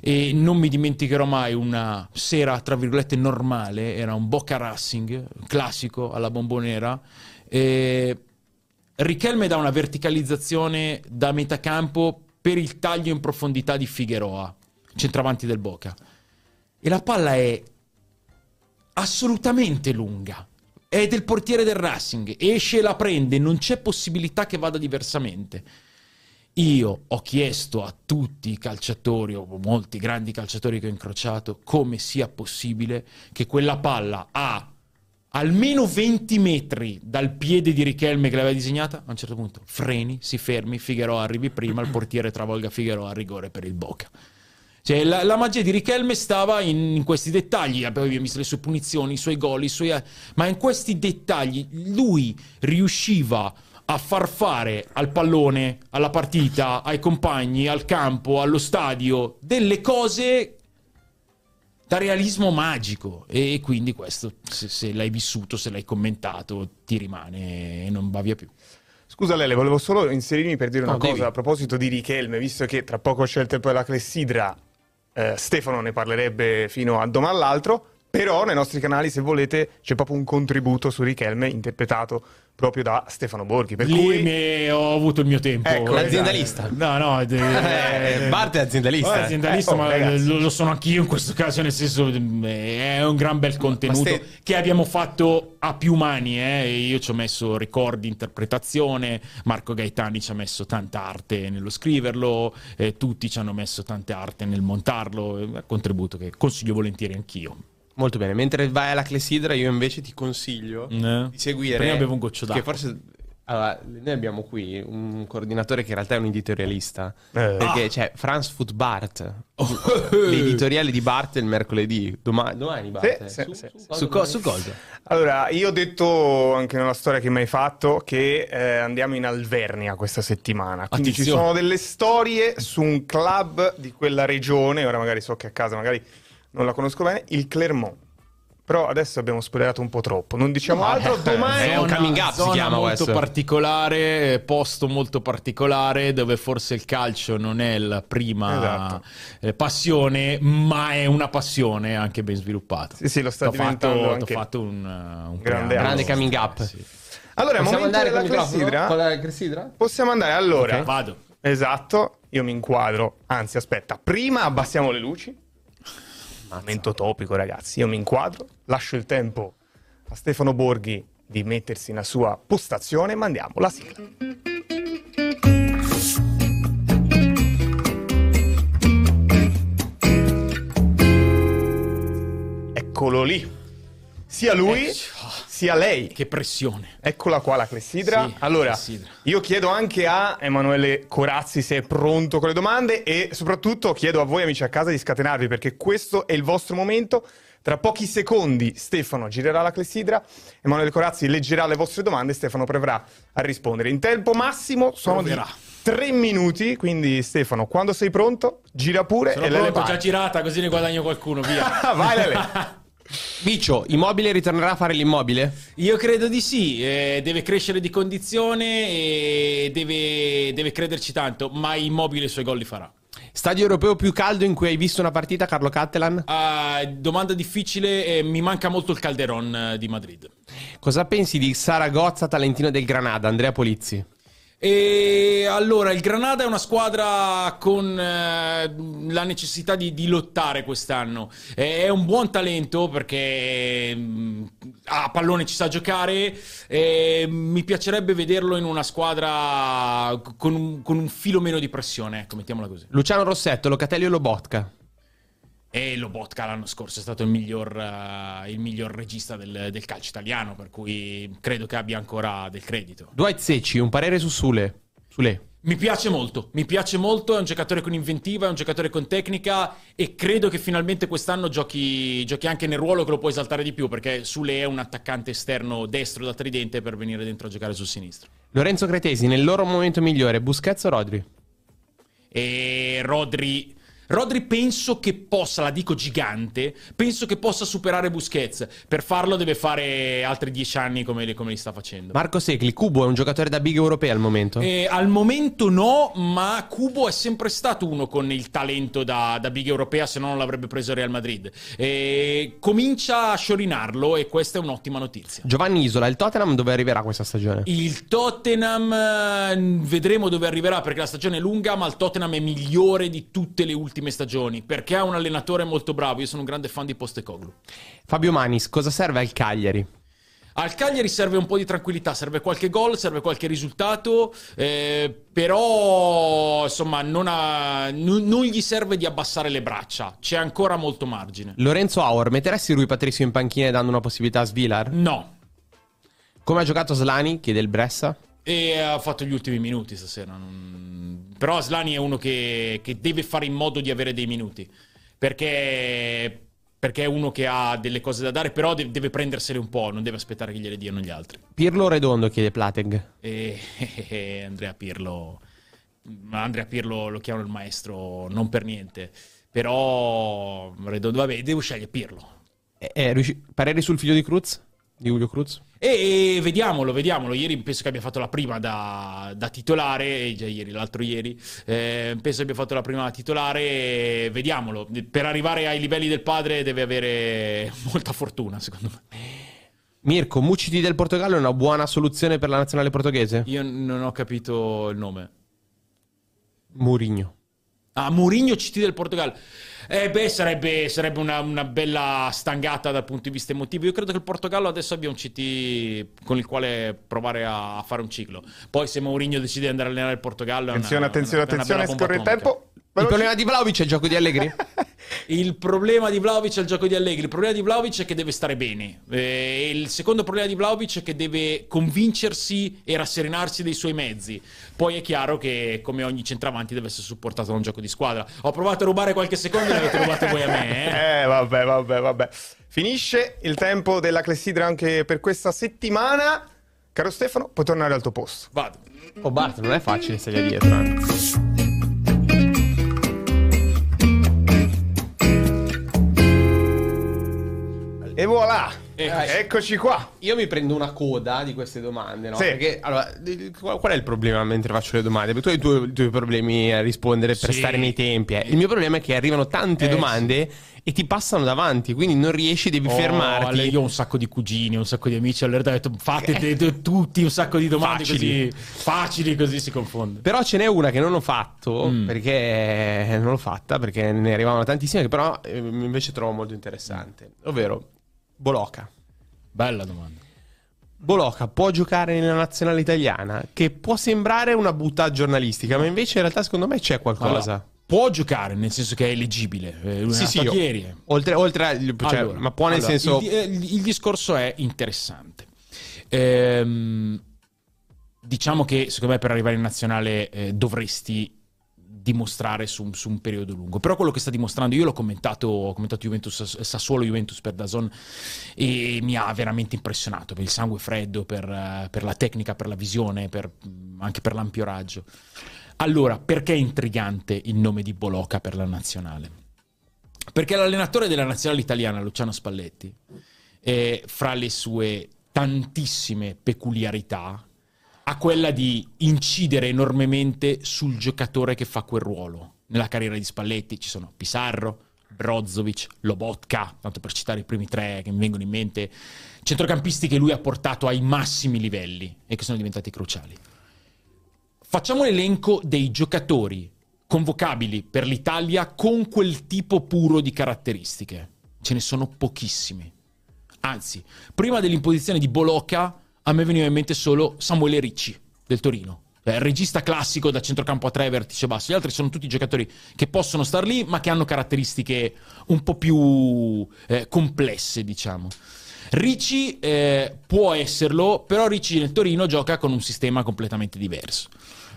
E non mi dimenticherò mai una sera, tra virgolette, normale. Era un Boca Racing classico alla bombonera. E Richelme dà una verticalizzazione da metà campo per il taglio in profondità di Figueroa, centravanti del Boca. E la palla è assolutamente lunga. È del portiere del Racing, esce e la prende, non c'è possibilità che vada diversamente. Io ho chiesto a tutti i calciatori, o molti grandi calciatori che ho incrociato, come sia possibile che quella palla a almeno 20 metri dal piede di Richelme che l'aveva disegnata, a un certo punto freni, si fermi, Figueroa arrivi prima, il portiere travolga Figueroa a rigore per il Boca. Cioè, la, la magia di Richelme stava in, in questi dettagli. Abbiamo visto le sue punizioni, i suoi gol, i suoi... ma in questi dettagli lui riusciva a far fare al pallone, alla partita, ai compagni, al campo, allo stadio, delle cose da realismo magico. E quindi questo, se, se l'hai vissuto, se l'hai commentato, ti rimane e non va via più. Scusa Lele, volevo solo inserirmi per dire una No, cosa devi. a proposito di Richelme, visto che tra poco c'è il tempo della clessidra, eh, Stefano ne parlerebbe fino a domani all'altro, però nei nostri canali, se volete, c'è proprio un contributo su Richelme interpretato proprio da Stefano Borghi. Per Lì cui mi- ho avuto il mio tempo. Ecco, L'aziendalista. No, no, de- Eh, Bart è aziendalista. Guarda, aziendalista, Eh, oh, ma lo, lo sono anch'io in questo caso, nel senso eh, è un gran bel contenuto ste- che abbiamo fatto a più mani. eh. Io ci ho messo ricordi, interpretazione, Marco Gaetani ci ha messo tanta arte nello scriverlo, eh, tutti ci hanno messo tanta arte nel montarlo, contributo che consiglio volentieri anch'io. Molto bene. Mentre vai alla clessidra, io invece ti consiglio Eh. di seguire. Prima bevo un goccio Che d'acqua. forse. Allora, noi abbiamo qui un coordinatore che in realtà è un editorialista. Eh. Perché c'è Franz Foot Bart, l'editoriale di Bart il mercoledì. Doma- domani, Bart. Sì, eh. sì, su, sì. su cosa Su, co- domani? su cosa? Allora, io ho detto anche nella storia che mi hai fatto che eh, andiamo in Alvernia questa settimana. Quindi ci Attenzione. sono delle storie su un club di quella regione. Ora magari so che a casa magari non la conosco bene, il Clermont. Però adesso abbiamo spoilerato un po' troppo. Non diciamo altro. Domani è un coming up, si zona chiama molto questo. particolare, posto molto particolare, dove forse il calcio non è la prima Esatto. eh, passione, ma è una passione anche ben sviluppata. Sì, sì, lo sta T'ho fatto, diventando anche. fatto un, un Grande. Grande coming up. Sì. Allora, Possiamo momento andare microfono? clessidra. Con la clessidra? Possiamo andare allora. Ok, Vado. Esatto, io mi inquadro. Anzi, aspetta, prima abbassiamo le luci. Momento topico, ragazzi. Io mi inquadro, lascio il tempo a Stefano Borghi di mettersi nella sua postazione. Mandiamo la sigla. Eccolo lì. Sia lui sia lei. Che pressione. Eccola qua la clessidra. Sì, allora, clessidra. io chiedo anche a Emanuele Corazzi se è pronto con le domande e soprattutto chiedo a voi amici a casa di scatenarvi perché questo è il vostro momento. Tra pochi secondi Stefano girerà la clessidra, Emanuele Corazzi leggerà le vostre domande e Stefano proverà a rispondere. In tempo massimo sono Proverà. di tre minuti, quindi Stefano, quando sei pronto, gira pure Sono e pronto, già girata, così ne guadagno qualcuno, via. Vai Lele. Bicio, immobile ritornerà a fare l'immobile? Io credo di sì, eh, deve crescere di condizione e deve, deve crederci tanto, ma immobile i suoi gol li farà. Stadio europeo più caldo in cui hai visto una partita, Carlo Cattelan? Ah, domanda difficile, eh, mi manca molto il Calderon eh, di Madrid. Cosa pensi di Saragozza, talentino del Granada, Andrea Polizzi? E allora, il Granada è una squadra con eh, la necessità di, di lottare quest'anno. È un buon talento perché mm, a pallone ci sa giocare. e mi piacerebbe vederlo in una squadra con un, con un filo meno di pressione, ecco, mettiamola così. Luciano Rossetto, Locatelli o Lobotka? E Lobotka l'anno scorso è stato il miglior, eh, il miglior regista del, del calcio italiano, per cui credo che abbia ancora del credito. Dwight Secci, un parere su Sule? Sule. Mi piace molto, mi piace molto, è un giocatore con inventiva, è un giocatore con tecnica e credo che finalmente quest'anno giochi, giochi anche nel ruolo che lo può esaltare di più perché Sule è un attaccante esterno destro da tridente per venire dentro a giocare sul sinistro. Lorenzo Cretesi, nel loro momento migliore, Busquets o Rodri? E Rodri... Rodri penso che possa, la dico gigante, penso che possa superare Busquets. Per farlo deve fare altri dieci anni come, li- come li sta facendo. Marco Segli, Cubo è un giocatore da big europea al momento? Eh, al momento no, ma Cubo è sempre stato uno con il talento da, da big europea, se no non l'avrebbe preso Real Madrid. Eh, comincia a sciorinarlo e questa è un'ottima notizia. Giovanni Isola, il Tottenham dove arriverà questa stagione? Il Tottenham eh, vedremo dove arriverà perché la stagione è lunga, ma il Tottenham è migliore di tutte le ultime stagioni perché ha un allenatore molto bravo. Io sono un grande fan di Postecoglou. Fabio Manis, cosa serve al Cagliari? Al Cagliari serve un po' di tranquillità, serve qualche gol, serve qualche risultato, eh, però insomma non, ha- non- non gli serve di abbassare le braccia, c'è ancora molto margine. Lorenzo Auer, metteresti Rui Patricio in panchina e dando una possibilità a Svilar? No, Come ha giocato Slani? Chiede il Bressa. e ha fatto gli ultimi minuti stasera. non- Però Aslani è uno che, che deve fare in modo di avere dei minuti, perché, perché è uno che ha delle cose da dare, però de- deve prendersele un po', non deve aspettare che gliele diano gli altri. Pirlo Redondo? Chiede Plateg. E e Andrea Pirlo, Andrea Pirlo lo chiamano il maestro non per niente, però Redondo, vabbè, devo scegliere Pirlo. Eh, eh, riusci- pareri sul figlio di Cruz? Di Julio Cruz? E, e vediamolo, vediamolo. Ieri penso che abbia fatto la prima da, da titolare, già ieri, l'altro ieri. eh, penso abbia fatto la prima da titolare. Vediamolo. Per arrivare ai livelli del padre deve avere molta fortuna, secondo me. Mirko, Muciti del Portogallo è una buona soluzione per la nazionale portoghese? Io non ho capito il nome. Mourinho. Ah, Mourinho CT del Portogallo. Eh beh, sarebbe, sarebbe una, una bella stangata dal punto di vista emotivo. Io credo che il Portogallo adesso abbia un CT con il quale provare a fare un ciclo. Poi se Mourinho decide di andare a allenare il Portogallo... è una- Attenzione, attenzione, una- attenzione, scorre il tempo. Il problema di Vlaovic è il gioco di Allegri? Il problema di Vlaovic è il gioco di Allegri. Il problema di Vlaovic è che deve stare bene. Eh, il secondo problema di Vlaovic è che deve convincersi e rasserenarsi dei suoi mezzi. Poi è chiaro che, come ogni centravanti, deve essere supportato da un gioco di squadra. Ho provato a rubare qualche secondo e l'avete rubato voi a me. Eh? Eh, vabbè, vabbè, vabbè. Finisce il tempo della clessidra anche per questa settimana. Caro Stefano, puoi tornare al tuo posto. Vado. Oh Bart, non è facile stare dietro. eh. E voilà! Eccoci. Eccoci qua. Io mi prendo una coda di queste domande, no? Sì. Perché, allora, qual è il problema mentre faccio le domande? Perché tu hai i tuoi, tuoi problemi a rispondere per Sì. stare nei tempi. eh. Il mio problema è che arrivano tante Eh, domande e ti passano davanti, quindi non riesci, devi Oh, fermarti. io ho un sacco di cugini, un sacco di amici. Allora ho detto fate de- tutti un sacco di domande Facili. così facili, così si confonde. Però ce n'è una che non ho fatto, Mm. perché non l'ho fatta, perché ne arrivavano tantissime, che però eh, invece trovo molto interessante. Ovvero, Boloca. Bella domanda. Boloca può giocare nella nazionale italiana, che può sembrare una buttata giornalistica, ma invece in realtà secondo me c'è qualcosa. Allora, può giocare, nel senso che è eleggibile. Eh, Lui Sì, è sì, io- eh. Oltre, oltre a- cioè, Allora, ma può nel allora, senso... Il, eh, il- il discorso è interessante. Ehm, diciamo che secondo me per arrivare in nazionale eh, dovresti dimostrare su, su un periodo lungo. Però quello che sta dimostrando, io l'ho commentato, ho commentato Juventus, Sassuolo Juventus per Dazon e mi ha veramente impressionato per il sangue freddo, per, eh, per la tecnica, per la visione, per- anche per l'ampio raggio. Allora, perché è intrigante il nome di Boloca per la nazionale? Perché l'allenatore della nazionale italiana, Luciano Spalletti, eh, fra le sue tantissime peculiarità, ha quella di incidere enormemente sul giocatore che fa quel ruolo. Nella carriera di Spalletti ci sono Pisarro, Brozovic, Lobotka, tanto per citare i primi tre che mi vengono in mente, centrocampisti che lui ha portato ai massimi livelli e che sono diventati cruciali. Facciamo l'elenco dei giocatori convocabili per l'Italia con quel tipo puro di caratteristiche. Ce ne sono pochissimi. Anzi, prima dell'imposizione di Bolocca, a me veniva in mente solo Samuele Ricci del Torino. Eh, regista classico da centrocampo a tre, vertice basso. Gli altri sono tutti giocatori che possono star lì, ma che hanno caratteristiche un po' più eh, complesse, diciamo. Ricci eh, può esserlo, però Ricci nel Torino gioca con un sistema completamente diverso.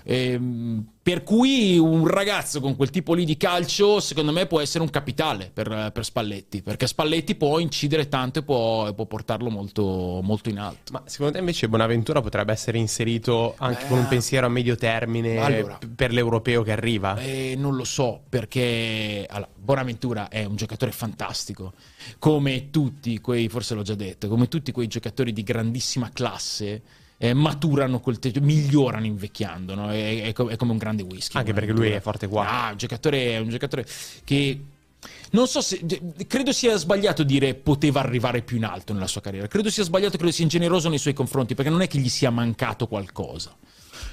Ehm, per cui un ragazzo con quel tipo lì di calcio, secondo me, può essere un capitale per, per Spalletti, perché Spalletti può incidere tanto e può, può portarlo molto, molto in alto. Ma secondo te invece Bonaventura potrebbe essere inserito anche con un pensiero a medio termine Allora. per l'europeo che arriva? Eh, non lo so, perché allora, Bonaventura è un giocatore fantastico, come tutti quei, forse l'ho già detto, come tutti quei giocatori di grandissima classe. Eh, maturano col tempo, migliorano invecchiando, no? è, è è come un grande whisky. Anche perché lui è forte qua. Ah, un giocatore, è un giocatore che non so se. Credo sia sbagliato dire poteva arrivare più in alto nella sua carriera. Credo sia sbagliato, credo sia ingeneroso nei suoi confronti, perché non è che gli sia mancato qualcosa.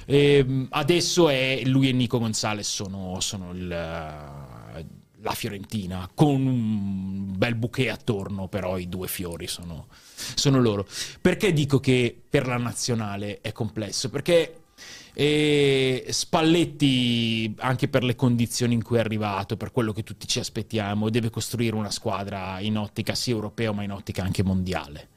Ehm, adesso è lui e Nico Gonzalez sono, sono il, la Fiorentina con un bel bouquet attorno, però i due fiori sono, sono loro. Perché dico che per la nazionale è complesso? Perché e Spalletti, anche per le condizioni in cui è arrivato, per quello che tutti ci aspettiamo, deve costruire una squadra in ottica sia europea ma in ottica anche mondiale.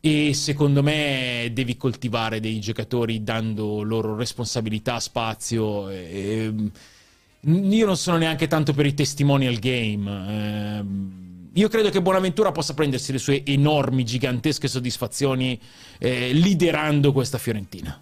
E secondo me devi coltivare dei giocatori dando loro responsabilità, spazio. e- io non sono neanche tanto per i testimonial game. ehm, io credo che Bonaventura possa prendersi le sue enormi, gigantesche soddisfazioni eh, liderando questa Fiorentina.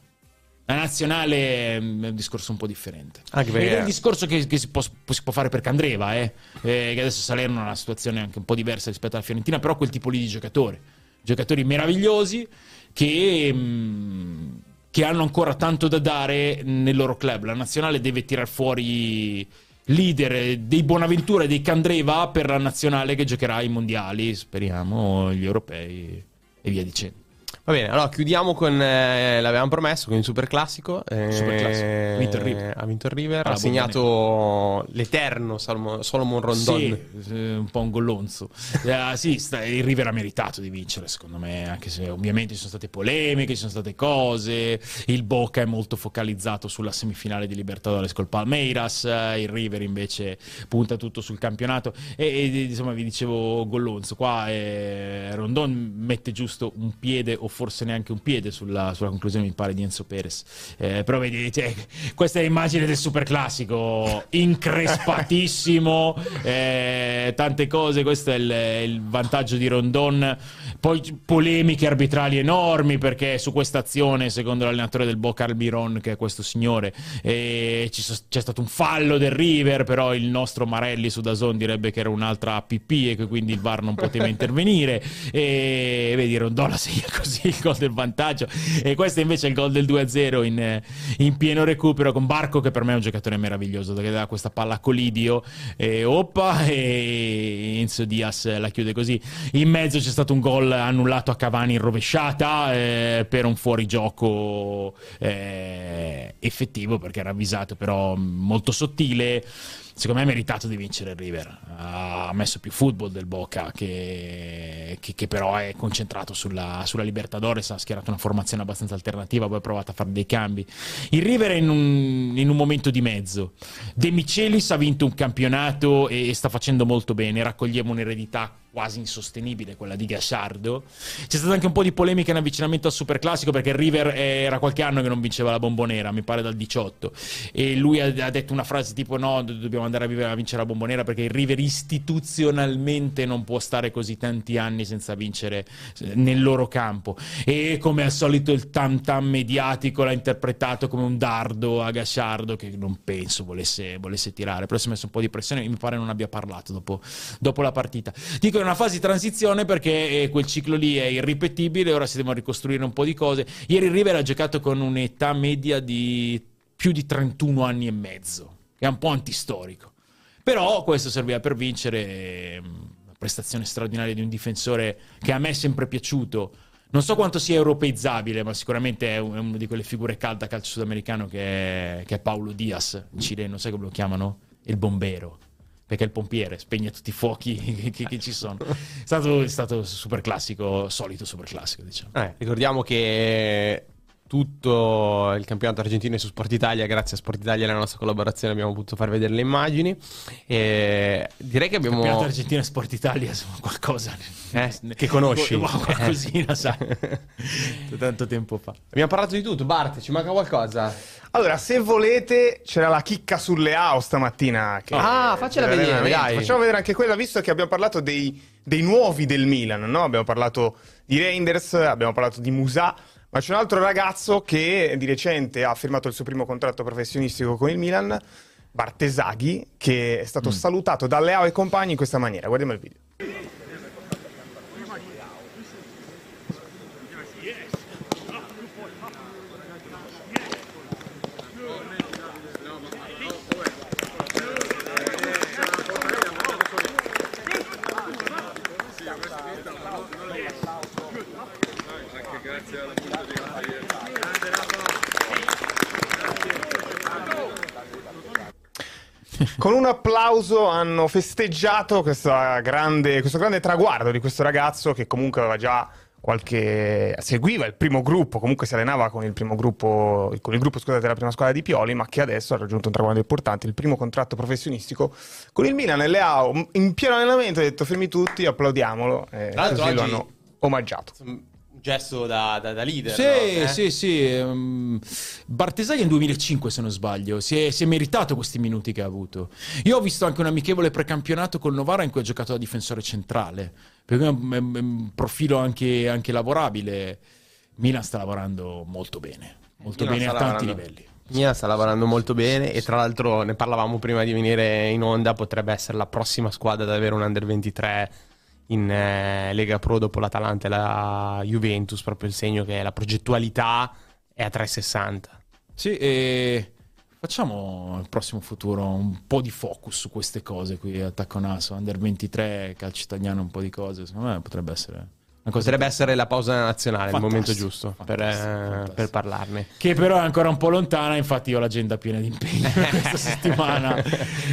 La nazionale mm, è un discorso un po' differente. Anche Ed è perché un discorso che, che si, può, si può fare per Candreva, eh, eh, che adesso Salerno ha una situazione anche un po' diversa rispetto alla Fiorentina, però quel tipo lì di giocatori. Giocatori meravigliosi che, mm, che hanno ancora tanto da dare nel loro club. La nazionale deve tirar fuori leader dei Bonaventura e dei Candreva per la nazionale che giocherà i mondiali, speriamo, gli europei. e via dicendo. Va bene, allora chiudiamo con, eh, l'avevamo promesso, con il super classico. Eh, Super classico. Ha vinto il River. Ha vinto il River, ha segnato l'eterno Salmo- Solomon Rondon. Sì, un po' un gollonzo. Eh, sì, sta- il River ha meritato di vincere, secondo me, anche se ovviamente ci sono state polemiche, ci sono state cose. Il Boca è molto focalizzato sulla semifinale di Libertadores col Palmeiras, eh, il River invece punta tutto sul campionato. E, e, insomma, vi dicevo gollonzo, qua eh, Rondon mette giusto un piede o forse neanche un piede sulla, sulla conclusione, mi pare, di Enzo Perez. Eh, però vedi, cioè, questa è l'immagine del super classico, increspatissimo, eh, tante cose, questo è il, il vantaggio di Rondon. Poi polemiche arbitrali enormi perché su questa azione, secondo l'allenatore del Boca Almiron, che è questo signore, eh, c'è stato un fallo del River, però il nostro Marelli su Dazon direbbe che era un'altra APP e che quindi il VAR non poteva intervenire. E vedi, Rondon la segna così il gol del vantaggio. E questo invece è il gol del 2-0 in, in pieno recupero con Barco, che per me è un giocatore meraviglioso, perché dà questa palla a Colidio, e oppa, e Enzo Diaz la chiude così. In mezzo c'è stato un gol annullato a Cavani in rovesciata eh, per un fuorigioco eh, effettivo, perché era avvisato, però molto sottile. Secondo me ha meritato di vincere il River. Ha messo più football del Boca, che, che- che però è concentrato sulla, sulla Libertadores. Ha schierato una formazione abbastanza alternativa, poi ha provato a fare dei cambi. Il River è in un, in un momento di mezzo. De Michelis ha vinto un campionato e, e sta facendo molto bene. Raccoglieva un'eredità quasi insostenibile, quella di Gasciardo. C'è stata anche un po' di polemica in avvicinamento al Superclassico perché il River era qualche anno che non vinceva la bombonera, mi pare dal 18. E lui ha, detto una frase tipo: No, do- dobbiamo andare a, vive- a vincere la bombonera perché il River istituzionalmente non può stare così tanti anni senza vincere eh, nel loro campo. E come al solito il tam tam mediatico l'ha interpretato come un dardo a Gasciardo che non penso volesse, volesse tirare. Però si è messo un po' di pressione e mi pare non abbia parlato dopo, dopo la partita. Dico è una fase di transizione perché eh, quel ciclo lì è irripetibile, ora si devono ricostruire un po' di cose. Ieri il River ha giocato con un'età media di più di 31 anni e mezzo, che è un po' antistorico. Però questo serviva per vincere ehm, una prestazione straordinaria di un difensore che a me è sempre piaciuto. Non so quanto sia europeizzabile, ma sicuramente è un- è una di quelle figure calda calcio sudamericano che è, che è Paulo Diaz, in cileno, sai come lo chiamano? Il bombero. Perché è il pompiere spegne tutti i fuochi che, che- ci sono. È stato, è stato super classico, solito super classico, diciamo. Eh, ricordiamo che tutto il campionato argentino è su Sport Italia, grazie a Sport Italia e alla nostra collaborazione abbiamo potuto far vedere le immagini. E direi che abbiamo... Campionato Argentina e Sport Italia, insomma, qualcosa Eh, che conosci. Wow, qualcosina, sai. Tanto tempo fa. Abbiamo parlato di tutto, Bart, ci manca qualcosa? Allora, se volete, c'era la chicca sulle AO stamattina. Che Ah, faccela vedere, dai. Facciamo vedere anche quella, visto che abbiamo parlato dei, dei nuovi del Milan, no? Abbiamo parlato di Reinders, abbiamo parlato di Musa, ma c'è un altro ragazzo che di recente ha firmato il suo primo contratto professionistico con il Milan, Bartesaghi, che è Mm. stato salutato dalle AO e compagni in questa maniera. Guardiamo il video. Con un applauso hanno festeggiato grande- questo grande traguardo di questo ragazzo che comunque aveva già qualche... seguiva il primo gruppo, comunque si allenava con il primo gruppo, con il gruppo scusate, della prima squadra di Pioli, ma che adesso ha raggiunto un traguardo importante, il primo contratto professionistico con il Milan e le ha in pieno allenamento ha detto fermi tutti, applaudiamolo e l'altro così lo oggi- hanno omaggiato. Gesto da, da- da leader. Sì, no? Eh? sì, sì. Bartesaghi nel 2005, se non sbaglio, si è, si è meritato questi minuti che ha avuto. Io ho visto anche un amichevole precampionato col Novara in cui ha giocato da difensore centrale. Per cui è un, profilo anche, anche lavorabile. Milan sta lavorando molto bene, molto Milan bene a tanti lavorando. livelli. Milan sta lavorando molto bene e tra l'altro ne parlavamo prima di venire in onda, potrebbe essere la prossima squadra ad avere un under 23 in eh, Lega Pro dopo l'Atalanta e la Juventus, proprio il segno che la progettualità è a 360. Sì, e facciamo nel prossimo futuro un po' di focus su queste cose qui, attacco naso, under 23, calcio italiano, un po' di cose, secondo me potrebbe essere Potrebbe essere la pausa nazionale, il momento Fantastico, giusto per, fantastico, eh, fantastico. per parlarne. Che però è ancora un po' lontana, infatti io ho l'agenda piena di impegni questa settimana.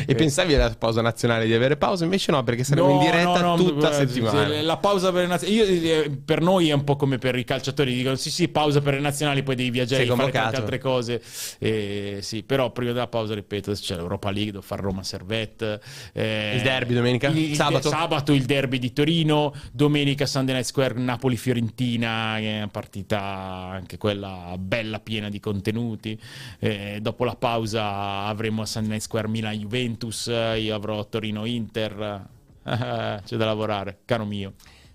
e pensavi alla pausa nazionale di avere pausa? Invece no, perché saremo in diretta tutta eh, settimana. La pausa per le nazionali. Per noi è un po' come per i calciatori. Dicono sì, sì, pausa per le nazionali, poi devi viaggiare Sei e fare tante altre cose. Eh, sì, però prima della pausa, ripeto, c'è l'Europa League, devo fare Roma Servette. eh, Il derby domenica? il- il- Sabato? sabato il derby di Torino. Domenica Sunday Night Square Napoli-Fiorentina. Che è una partita anche quella bella, piena di contenuti. Eh, dopo la pausa avremo a Sunday Square Milan-Juventus. Io avrò Torino-Inter. C'è da lavorare, caro mio.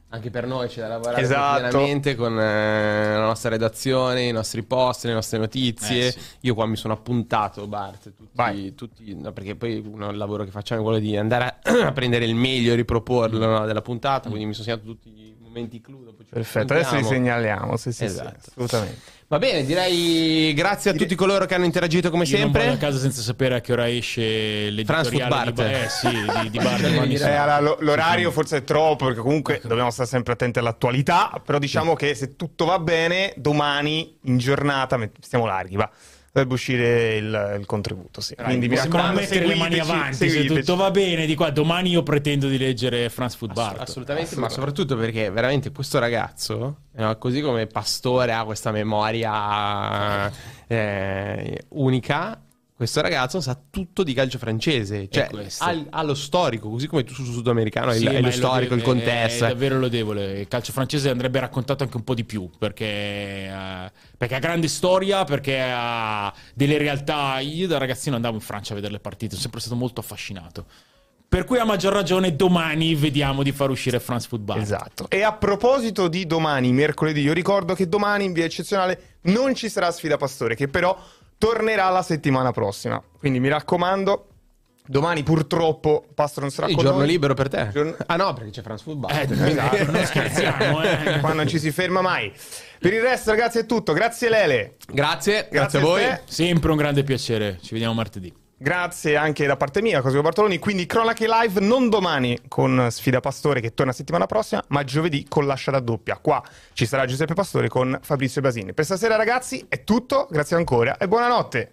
Anche per noi c'è da lavorare Esatto. con eh, la nostra redazione, i nostri post, le nostre notizie. Eh, sì. Io qua mi sono appuntato, Bart, Vai. tutti, tutti- no, perché poi uno, il lavoro che facciamo è quello di andare a, a prendere il meglio e riproporlo no, della puntata, quindi mi sono segnato tutti i momenti clou. Dopo ci Perfetto, adesso li segnaliamo. Sì, sì, sì, Esatto. assolutamente. Va bene, direi grazie a tutti coloro che hanno interagito come Io non vado a sempre. casa senza sapere a che ora esce l'editoriale di, Bart. eh, sì, di, di Bart Eh, allora, lo- l'orario forse è troppo perché comunque dobbiamo stare sempre attenti all'attualità, però diciamo che se tutto va bene, domani in giornata stiamo larghi, va. Dovrebbe uscire il, il contributo, sì. Quindi mi raccomando, mettere le mani seguiteci, avanti se tutto va bene di qua domani io pretendo di leggere France Food Bar Assolutamente, ma soprattutto perché veramente questo ragazzo, no, così come Pastore ha questa memoria eh, unica, questo ragazzo sa tutto di calcio francese, cioè ha, ha lo storico, così come tu sul sudamericano Sì, hai lo storico, il è- contesto. È davvero lodevole. Il calcio francese andrebbe raccontato anche un po' di più perché, eh, perché ha grande storia, perché ha delle realtà. Io da ragazzino andavo in Francia a vedere le partite, sono sempre stato molto affascinato. Per cui a maggior ragione domani vediamo di far uscire France Football. Esatto. E a proposito di domani, mercoledì, io ricordo che domani in via eccezionale non ci sarà sfida Pastore, che però tornerà la settimana prossima. Quindi mi raccomando, domani purtroppo Pastore non sarà Il con giorno noi. libero per te? Giorno- Ah no, perché c'è France Football. Eh, esatto, non scherziamo, eh. Qua non ci si ferma mai. Per il resto, ragazzi, è tutto. Grazie Lele. Grazie, grazie, Grazie a voi. te. Sempre un grande piacere. Ci vediamo martedì. Grazie anche da parte mia, Cosimo Bartoloni. Quindi cronache live non domani con Sfida Pastore che torna settimana prossima, ma giovedì con l'ascia doppia. Qua ci sarà Giuseppe Pastore con Fabrizio Basini. Per stasera ragazzi è tutto, grazie ancora e buonanotte.